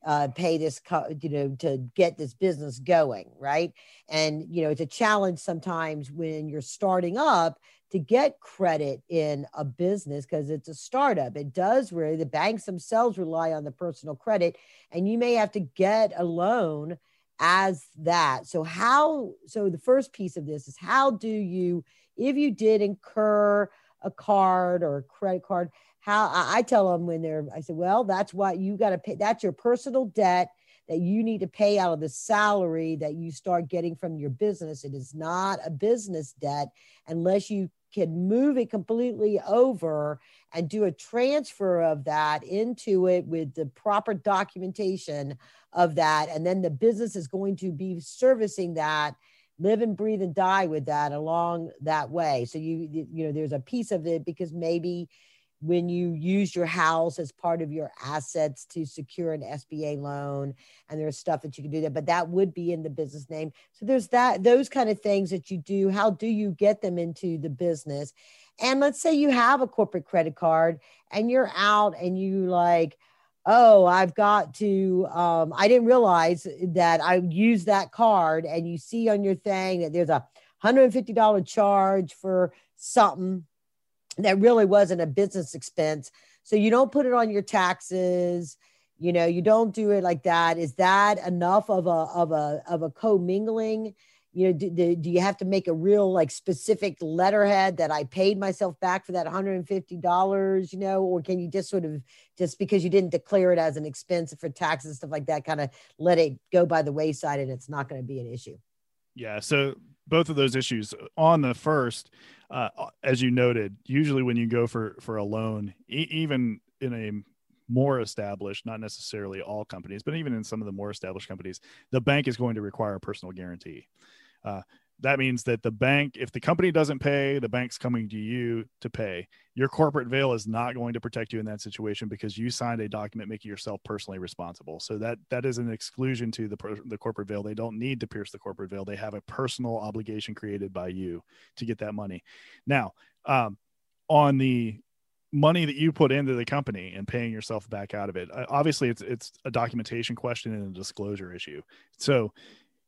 uh, pay this, you know, to get this business going, right? And you know, it's a challenge sometimes when you're starting up to get credit in a business because it's a startup. It does really the banks themselves rely on the personal credit, and you may have to get a loan as that. So how? So the first piece of this is how do you, if you did incur a card or a credit card how I tell them when they're, I said, well, that's what you got to pay. That's your personal debt that you need to pay out of the salary that you start getting from your business. It is not a business debt unless you can move it completely over and do a transfer of that into it with the proper documentation of that. And then the business is going to be servicing that live and breathe and die with that along that way. So you, you know, there's a piece of it because maybe when you use your house as part of your assets to secure an SBA loan and there's stuff that you can do there but that would be in the business name. So there's that those kind of things that you do. How do you get them into the business? And let's say you have a corporate credit card and you're out and you like oh i've got to um, i didn't realize that i used that card. And you see on your thing that there's a $150 charge for something that really wasn't a business expense. So you don't put it on your taxes. You know, you don't do it like that. Is that enough of a of a of a commingling? You know, do, do you have to make a real like specific letterhead that I paid myself back for that $150, you know, or can you just sort of just because you didn't declare it as an expense for taxes stuff like that, kind of let it go by the wayside and it's not going to be an issue? Yeah. So both of those issues on the first, uh, as you noted, usually when you go for for a loan, e- even in a more established, not necessarily all companies, but even in some of the more established companies, the bank is going to require a personal guarantee. Uh, that means that the bank, if the company doesn't pay, the bank's coming to you to pay. Your corporate veil is not going to protect you in that situation because you signed a document making yourself personally responsible. So that that is an exclusion to the the corporate veil. They don't need to pierce the corporate veil. They have a personal obligation created by you to get that money. Now, um, on the money that you put into the company and paying yourself back out of it, uh, obviously it's it's a documentation question and a disclosure issue. So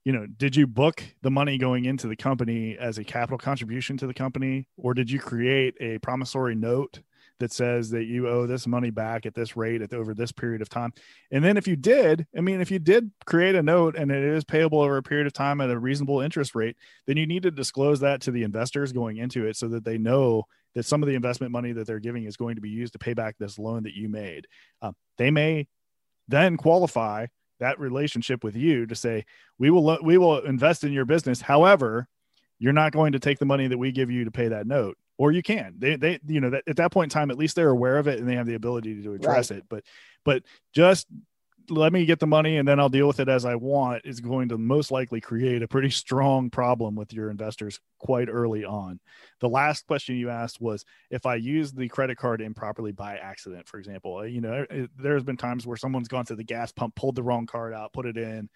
you know, did you book the money going into the company as a capital contribution to the company, or did you create a promissory note that says that you owe this money back at this rate at over this period of time? And then if you did, I mean, if you did create a note and it is payable over a period of time at a reasonable interest rate, then you need to disclose that to the investors going into it so that they know that some of the investment money that they're giving is going to be used to pay back this loan that you made. Um, they may then qualify that relationship with you to say we will we will invest in your business. However you're not going to take the money that we give you to pay that note. Or you can. They they you know that at that point in time at least they're aware of it and they have the ability to address right. it. But but just let me get the money and then I'll deal with it as I want is going to most likely create a pretty strong problem with your investors quite early on. The last question you asked was if I use the credit card improperly by accident, for example, you know, there's been times where someone's gone to the gas pump, pulled the wrong card out, put it in,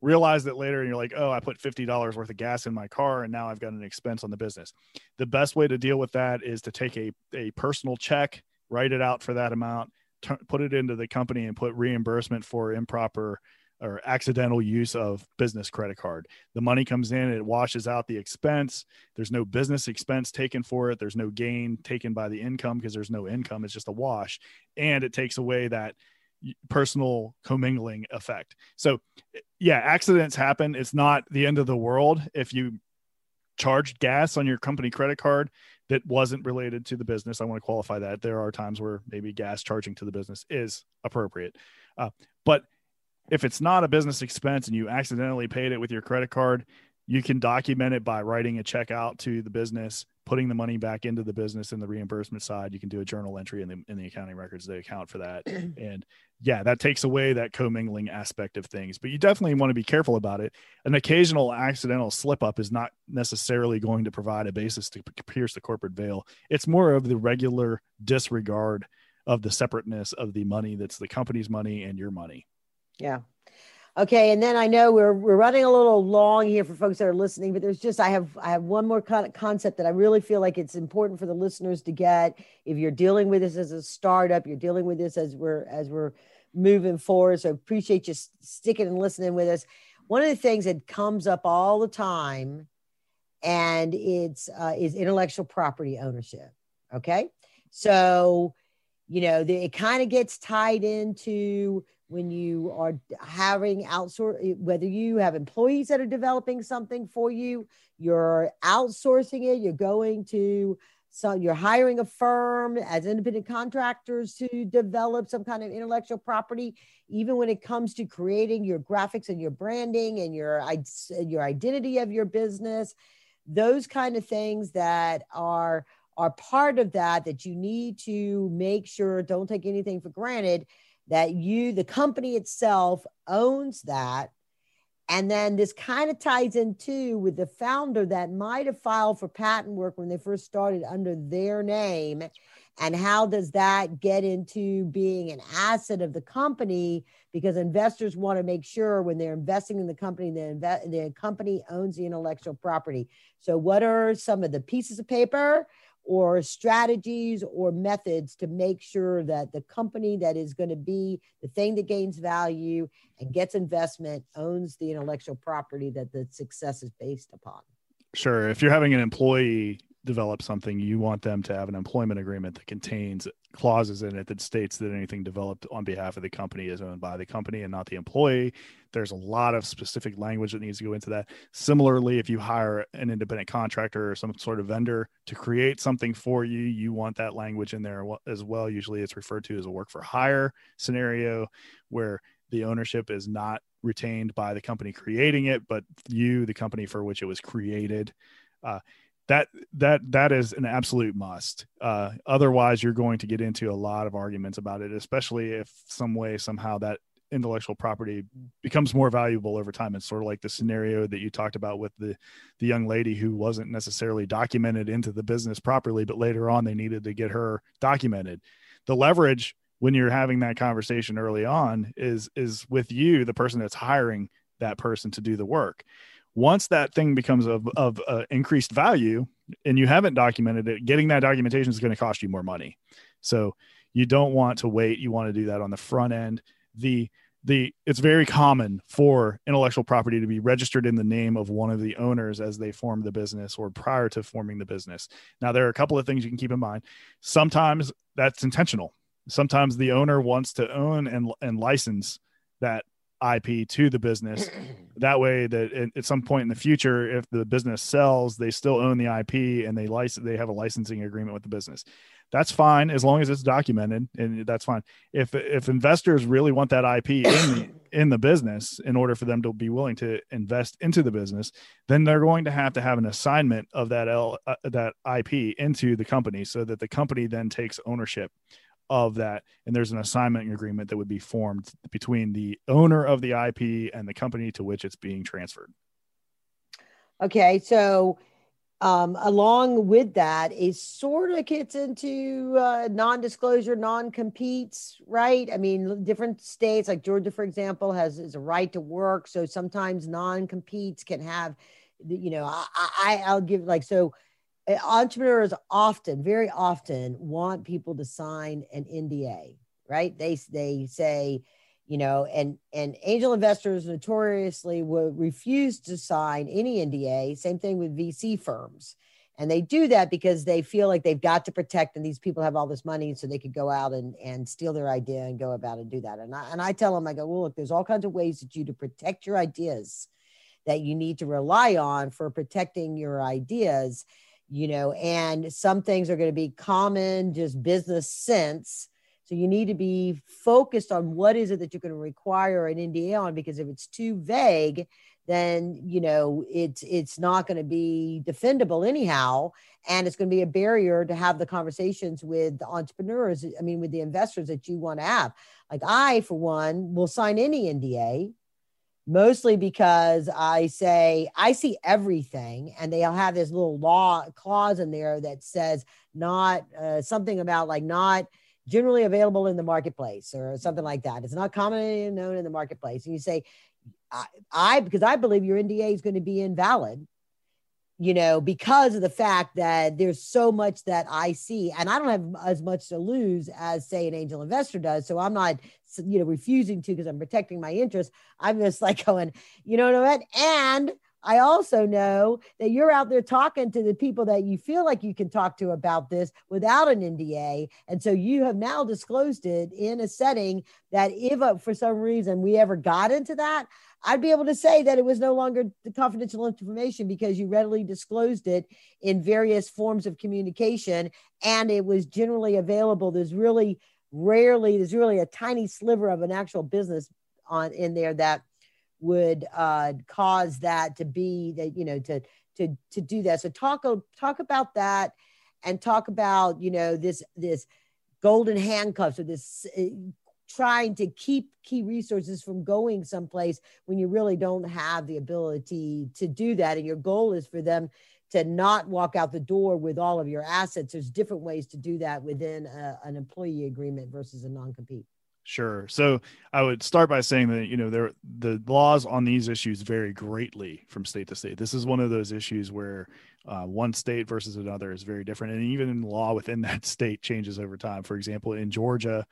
realized it later, and you're like, oh, I put $50 worth of gas in my car and now I've got an expense on the business. The best way to deal with that is to take a, a personal check, write it out for that amount t- put it into the company and put reimbursement for improper or accidental use of business credit card. The money comes in, it washes out the expense. There's no business expense taken for it. There's no gain taken by the income because there's no income. It's just a wash. And it takes away that personal commingling effect. So, yeah, accidents happen. It's not the end of the world if you charged gas on your company credit card that wasn't related to the business. I want to qualify that. There are times where maybe gas charging to the business is appropriate. Uh, but if it's not a business expense and you accidentally paid it with your credit card, you can document it by writing a check out to the business putting the money back into the business in the reimbursement side you can do a journal entry in the in the accounting records. They account for that. And yeah that takes away that commingling aspect of things but you definitely want to be careful about it. An occasional accidental slip up is not necessarily going to provide a basis to pierce the corporate veil. It's more of the regular disregard of the separateness of the money that's the company's money and your money. Yeah Okay, and then I know we're we're running a little long here for folks that are listening, but there's just I have I have one more con- concept that I really feel like it's important for the listeners to get. If you're dealing with this as a startup, you're dealing with this as we're as we're moving forward. So appreciate you sticking and listening with us. One of the things that comes up all the time, and it's uh, is intellectual property ownership. Okay, so you know the, it kind of gets tied into when you are having outsource whether you have employees that are developing something for you you're outsourcing it you're going to so you're hiring a firm as independent contractors to develop some kind of intellectual property even when it comes to creating your graphics and your branding and your your identity of your business those kind of things that are are part of that that you need to make sure don't take anything for granted that you, the company itself, owns that. And then this kind of ties into with the founder that might have filed for patent work when they first started under their name. And how does that get into being an asset of the company? Because investors want to make sure when they're investing in the company, the, inve- the company owns the intellectual property. So, what are some of the pieces of paper or strategies or methods to make sure that the company that is going to be the thing that gains value and gets investment owns the intellectual property that the success is based upon. Sure. If you're having an employee develop something, you want them to have an employment agreement that contains clauses in it that states that anything developed on behalf of the company is owned by the company and not the employee. There's a lot of specific language that needs to go into that. Similarly, if you hire an independent contractor or some sort of vendor to create something for you, you want that language in there as well. Usually it's referred to as a work for hire scenario where the ownership is not retained by the company creating it, but you, the company for which it was created. Uh, that that that is an absolute must. Uh, otherwise you're going to get into a lot of arguments about it especially if some way somehow that intellectual property becomes more valuable over time. It's sort of like the scenario that you talked about with the the young lady who wasn't necessarily documented into the business properly but later on they needed to get her documented. The leverage when you're having that conversation early on is is with you the person that's hiring that person to do the work once that thing becomes of, of uh, increased value and you haven't documented it getting that documentation is going to cost you more money. So you don't want to wait. You want to do that on the front end. The the it's very common for intellectual property to be registered in the name of one of the owners as they form the business or prior to forming the business. Now there are a couple of things you can keep in mind. Sometimes that's intentional. Sometimes the owner wants to own and, and license that IP to the business. that way, that at some point in the future, if the business sells, they still own the IP and they license. They have a licensing agreement with the business. That's fine as long as it's documented, and that's fine. If if investors really want that IP in the in the business in order for them to be willing to invest into the business, then they're going to have to have an assignment of that L uh, that IP into the company so that the company then takes ownership of that and there's an assignment agreement that would be formed between the owner of the ip and the company to which it's being transferred. Okay so um, along with that it sort of gets into uh, non-disclosure non-competes right? I mean different states like georgia for example has is a right to work so sometimes non-competes can have you know I, I i'll give like so Eh, entrepreneurs often, very often, want people to sign an NDA, right? They they say, you know, and and angel investors notoriously will refuse to sign any NDA. Same thing with VC firms. And they do that because they feel like they've got to protect, and these people have all this money, so they could go out and, and steal their idea and go about and do that. And I, and I tell them, I go, well, look, there's all kinds of ways that you to protect your ideas that you need to rely on for protecting your ideas you know, and some things are going to be common, just business sense. So you need to be focused on what is it that you're going to require an NDA on because if it's too vague, then you know it's it's not going to be defendable anyhow and it's going to be a barrier to have the conversations with the entrepreneurs i mean with the investors that you want to have like i for one will sign any nda mostly because i say i see everything and they'll have this little law clause in there that says not uh, something about like not generally available in the marketplace or something like that. It's not commonly known in the marketplace. And you say I, I because I believe your NDA is going to be invalid, you know, because of the fact that there's so much that I see, and I don't have as much to lose as say an angel investor does. So I'm not, you know, refusing to because I'm protecting my interests. I'm just like going, you know what, and I also know that you're out there talking to the people that you feel like you can talk to about this without an NDA. And so you have now disclosed it in a setting that if uh, for some reason we ever got into that, I'd be able to say that it was no longer the confidential information because you readily disclosed it in various forms of communication and it was generally available. There's really rarely, there's really a tiny sliver of an actual business on in there that would uh, cause that to be that, you know, to, to, to do that. So talk, talk about that and talk about, you know, this, this golden handcuffs or this uh, trying to keep key resources from going someplace when you really don't have the ability to do that. And your goal is for them to not walk out the door with all of your assets. There's different ways to do that within a, an employee agreement versus a non compete. Sure. So I would start by saying that you know there the laws on these issues vary greatly from state to state. This is one of those issues where uh, one state versus another is very different, and even in law within that state changes over time. For example, in Georgia,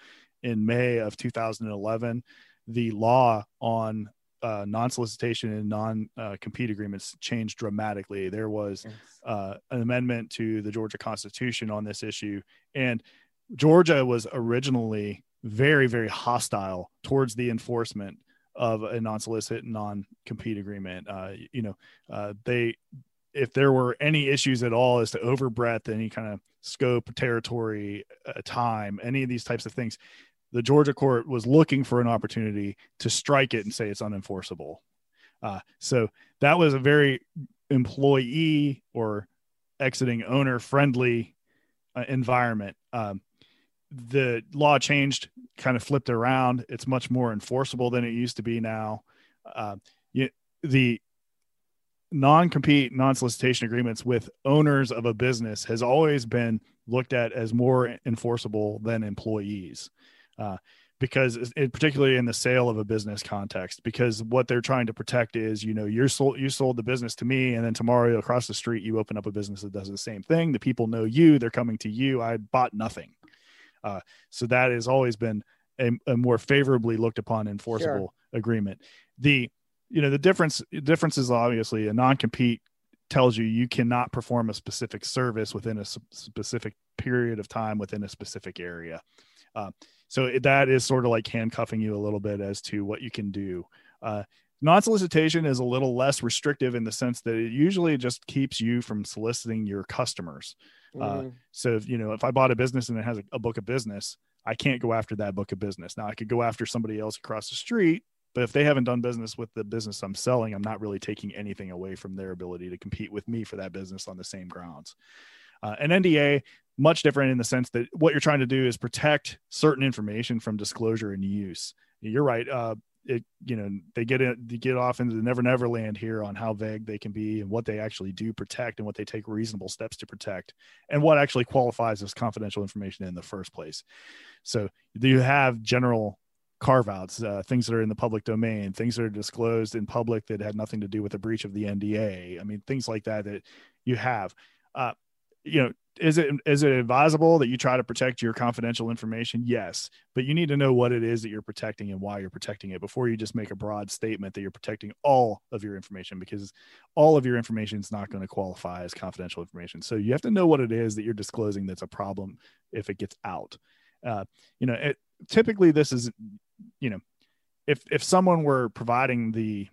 in May of 2011, the law on uh, non-solicitation and non-compete agreements changed dramatically. There was uh, an amendment to the Georgia Constitution on this issue, and Georgia was originally very, very hostile towards the enforcement of a non-solicit non-compete agreement. Uh, you know, uh, they if there were any issues at all as to overbreadth, any kind of scope, territory, uh, time, any of these types of things, the Georgia court was looking for an opportunity to strike it and say it's unenforceable. Uh, so that was a very employee or exiting owner friendly uh, environment. Um, the law changed, kind of flipped around. It's much more enforceable than it used to be now. Uh, you, the non-compete non-solicitation agreements with owners of a business has always been looked at as more enforceable than employees uh, because it, particularly in the sale of a business context because what they're trying to protect is you know you're sold you sold the business to me and then tomorrow across the street you open up a business that does the same thing. The people know you they're coming to you. I bought nothing. Uh, so that has always been a, a more favorably looked upon enforceable sure. agreement. The you know the difference difference is obviously a non-compete tells you you cannot perform a specific service within a specific period of time within a specific area. Uh, so that is sort of like handcuffing you a little bit as to what you can do. Uh, non-solicitation is a little less restrictive in the sense that it usually just keeps you from soliciting your customers. Uh, mm-hmm. Uh, so if, you know, if I bought a business and it has a, a book of business, I can't go after that book of business. Now I could go after somebody else across the street, but if they haven't done business with the business I'm selling, I'm not really taking anything away from their ability to compete with me for that business on the same grounds. Uh, an NDA much different in the sense that what you're trying to do is protect certain information from disclosure and use. You're right. Uh, it you know they get in they get off into the never never land here on how vague they can be and what they actually do protect and what they take reasonable steps to protect and what actually qualifies as confidential information in the first place so do you have general carve outs uh, things that are in the public domain things that are disclosed in public that had nothing to do with a breach of the nda i mean things like that that you have uh, you know is it is it advisable that you try to protect your confidential information? Yes but you need to know what it is that you're protecting and why you're protecting it before you just make a broad statement that you're protecting all of your information because all of your information is not going to qualify as confidential information. So you have to know what it is that you're disclosing that's a problem if it gets out. Uh, you know it, typically this is you know if if someone were providing the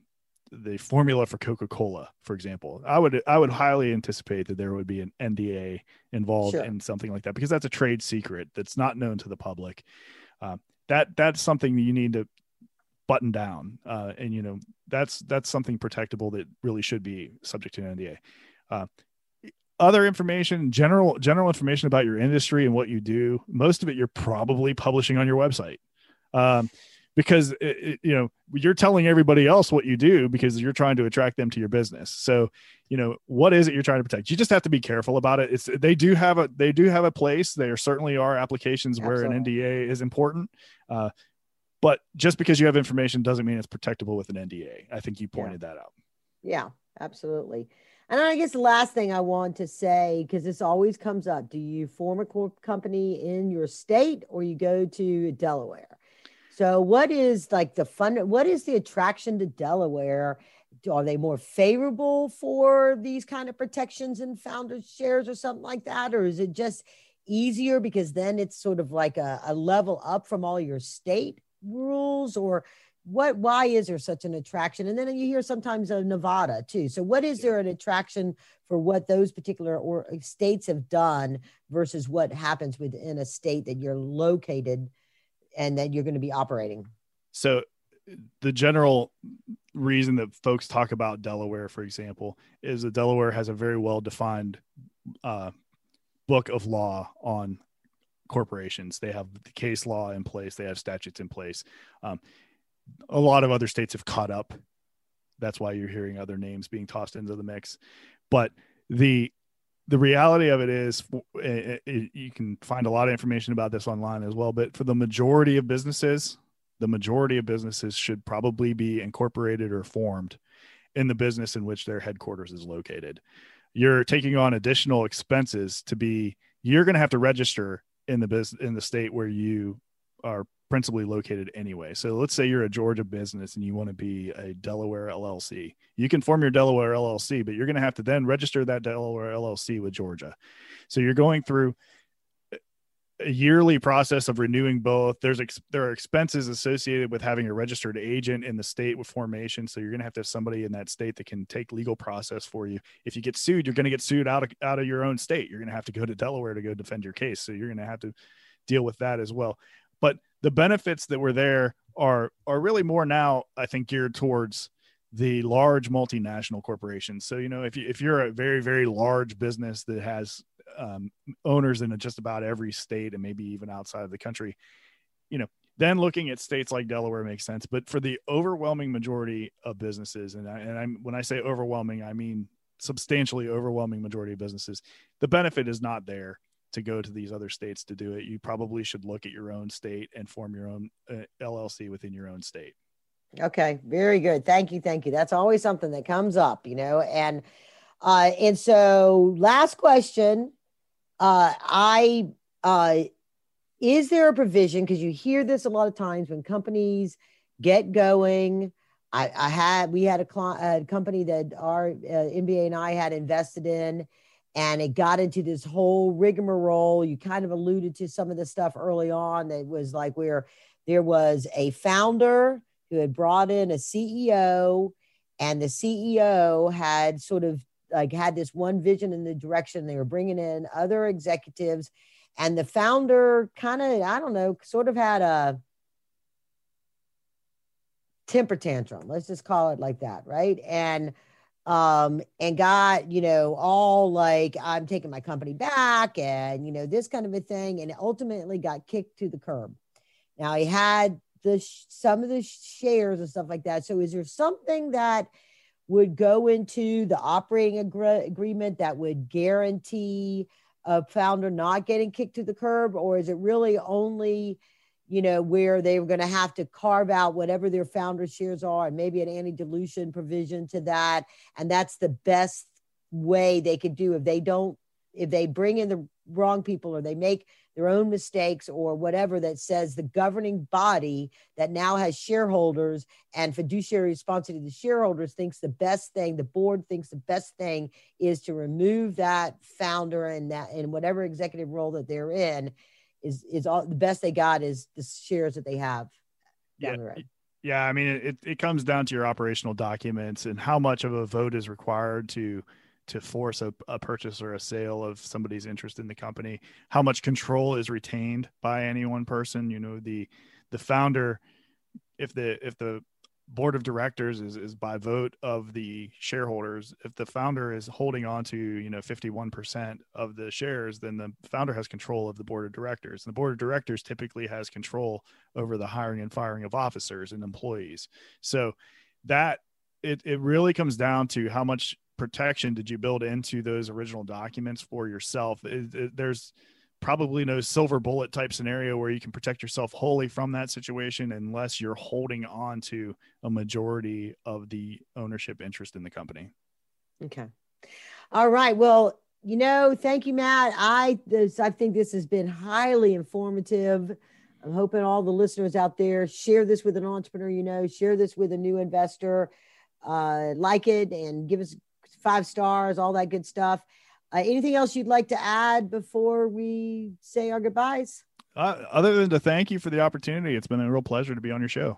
the formula for Coca-Cola, for example, I would I would highly anticipate that there would be an NDA involved sure. in something like that because that's a trade secret that's not known to the public. Uh, that that's something that you need to button down, uh, and you know that's that's something protectable that really should be subject to an NDA. Uh, other information, general general information about your industry and what you do, most of it you're probably publishing on your website. Um, because it, it, you know you're telling everybody else what you do because you're trying to attract them to your business. So you know what is it you're trying to protect? You just have to be careful about it. It's they do have a they do have a place. There certainly are applications Absolutely. where an nda is important. Uh, but just because you have information doesn't mean it's protectable with an nda i think you pointed yeah. that out. Yeah absolutely. And I guess the last thing I want to say, because this always comes up, do you form a corp company in your state or you go to Delaware? So, what is like the fun? What is the attraction to Delaware? Are they more favorable for these kind of protections and founders shares or something like that? Or is it just easier because then it's sort of like a, a level up from all your state rules? Or what why is there such an attraction and then you hear sometimes of nevada too so what is there an attraction for what those particular or uh, states have done versus what happens within a state that you're located and that you're going to be operating? So, the general reason that folks talk about Delaware, for example, is that Delaware has a very well defined uh, book of law on corporations. They have the case law in place, they have statutes in place. Um, a lot of other states have caught up. That's why you're hearing other names being tossed into the mix. But the the reality of it is it, it, you can find a lot of information about this online as well but for the majority of businesses the majority of businesses should probably be incorporated or formed in the business in which their headquarters is located. You're taking on additional expenses to be you're going to have to register in the business in the state where you are principally located anyway. So let's say you're a Georgia business and you want to be a Delaware LLC. You can form your Delaware LLC, but you're going to have to then register that Delaware LLC with Georgia. So you're going through a yearly process of renewing both. There's ex- there are expenses associated with having a registered agent in the state with formation. So you're going to have to have somebody in that state that can take legal process for you. If you get sued, you're going to get sued out of out of your own state. You're going to have to go to Delaware to go defend your case. So you're going to have to deal with that as well. But the benefits that were there are are really more now, I think, geared towards the large multinational corporations. So you know, if you if you're a very very large business that has um, owners in just about every state and maybe even outside of the country, you know, then looking at states like Delaware makes sense. But for the overwhelming majority of businesses, and I, and I'm when I say overwhelming, I mean substantially overwhelming majority of businesses, the benefit is not there to go to these other states to do it, you probably should look at your own state and form your own uh, LLC within your own state. Okay, very good. Thank you, thank you. That's always something that comes up, you know. And uh, and so last question, uh, I uh, is there a provision because you hear this a lot of times when companies get going. I, I had we had a, cl- a company that our uh, MBA and I had invested in and it got into this whole rigmarole. You kind of alluded to some of the stuff early on that was like where there was a founder who had brought in a CEO, and the CEO had sort of like had this one vision in the direction they were bringing in other executives, and the founder kind of I don't know sort of had a temper tantrum. Let's just call it like that, right? And um, and got, you know, all like, I'm taking my company back and, you know, this kind of a thing. And ultimately got kicked to the curb. Now he had the some of the shares and stuff like that. So is there something that would go into the operating agree- agreement that would guarantee a founder not getting kicked to the curb? Or is it really only you know, where they were going to have to carve out whatever their founder shares are and maybe an anti dilution provision to that. And that's the best way they could do if they don't, if they bring in the wrong people or they make their own mistakes or whatever that says the governing body that now has shareholders and fiduciary responsibility to the shareholders thinks the best thing the board thinks the best thing is to remove that founder and that in whatever executive role that they're in is is all the best they got is the shares that they have down yeah. the road. Yeah, I mean it, it comes down to your operational documents and how much of a vote is required to to force a, a purchase or a sale of somebody's interest in the company, how much control is retained by any one person. You know, the the founder if the if the board of directors is, is by vote of the shareholders if the founder is holding on to you know 51% of the shares then the founder has control of the board of directors. And the board of directors typically has control over the hiring and firing of officers and employees. So that it, it really comes down to how much protection did you build into those original documents for yourself. It, it, there's probably no silver bullet type scenario where you can protect yourself wholly from that situation unless you're holding on to a majority of the ownership interest in the company. Okay. All right. Well, you know, thank you, Matt. I this I think this has been highly informative. I'm hoping all the listeners out there share this with an entrepreneur you know, share this with a new investor, uh, like it and give us five stars, all that good stuff. Uh, anything else you'd like to add before we say our goodbyes? Uh, other than to thank you for the opportunity, it's been a real pleasure to be on your show.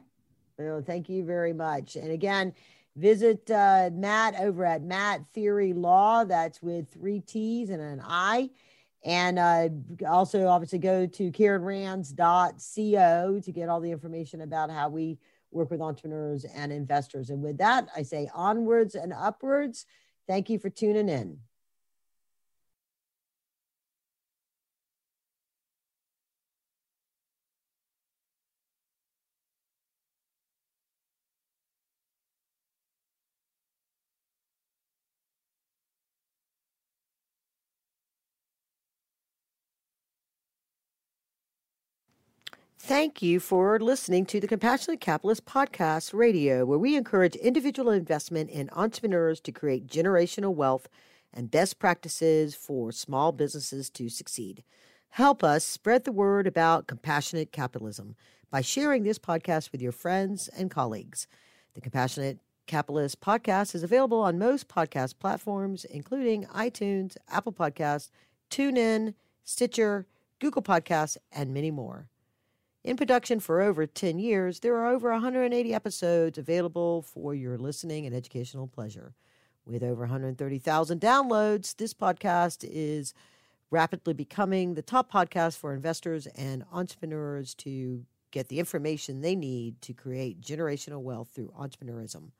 Well, thank you very much. And again, visit uh, Matt over at Matt Thiry Law. That's with three T's and an I. And uh, also, obviously, go to KarenRands.co to get all the information about how we work with entrepreneurs and investors. And with that, I say onwards and upwards. Thank you for tuning in. Thank you for listening to the Compassionate Capitalist Podcast Radio, where we encourage individual investment in entrepreneurs to create generational wealth and best practices for small businesses to succeed. Help us spread the word about compassionate capitalism by sharing this podcast with your friends and colleagues. The Compassionate Capitalist Podcast is available on most podcast platforms, including iTunes, Apple Podcasts, TuneIn, Stitcher, Google Podcasts, and many more. In production for over 10 years, there are over 180 episodes available for your listening and educational pleasure. With over 130,000 downloads, this podcast is rapidly becoming the top podcast for investors and entrepreneurs to get the information they need to create generational wealth through entrepreneurism.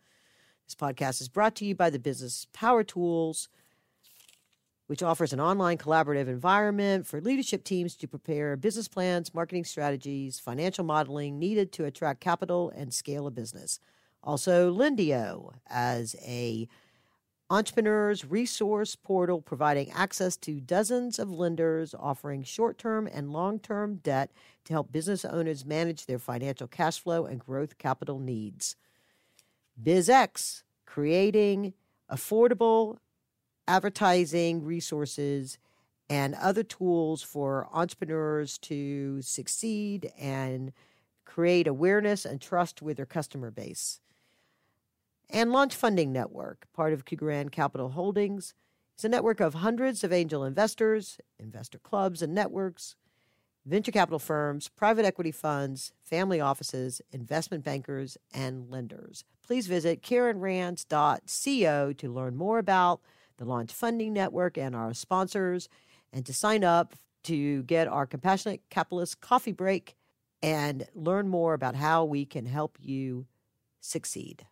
This podcast is brought to you by the business Power Tools which offers an online collaborative environment for leadership teams to prepare business plans, marketing strategies, financial modeling needed to attract capital and scale a business. Also, Lendio as a entrepreneurs resource portal providing access to dozens of lenders offering short-term and long-term debt to help business owners manage their financial cash flow and growth capital needs. BizX creating affordable advertising resources and other tools for entrepreneurs to succeed and create awareness and trust with their customer base. And Launch Funding Network, part of Kugarand Capital Holdings, is a network of hundreds of angel investors, investor clubs and networks, venture capital firms, private equity funds, family offices, investment bankers, and lenders. Please visit KarenRands.co to learn more about the Launch Funding Network, and our sponsors, and to sign up to get our Compassionate Capitalist coffee break and learn more about how we can help you succeed.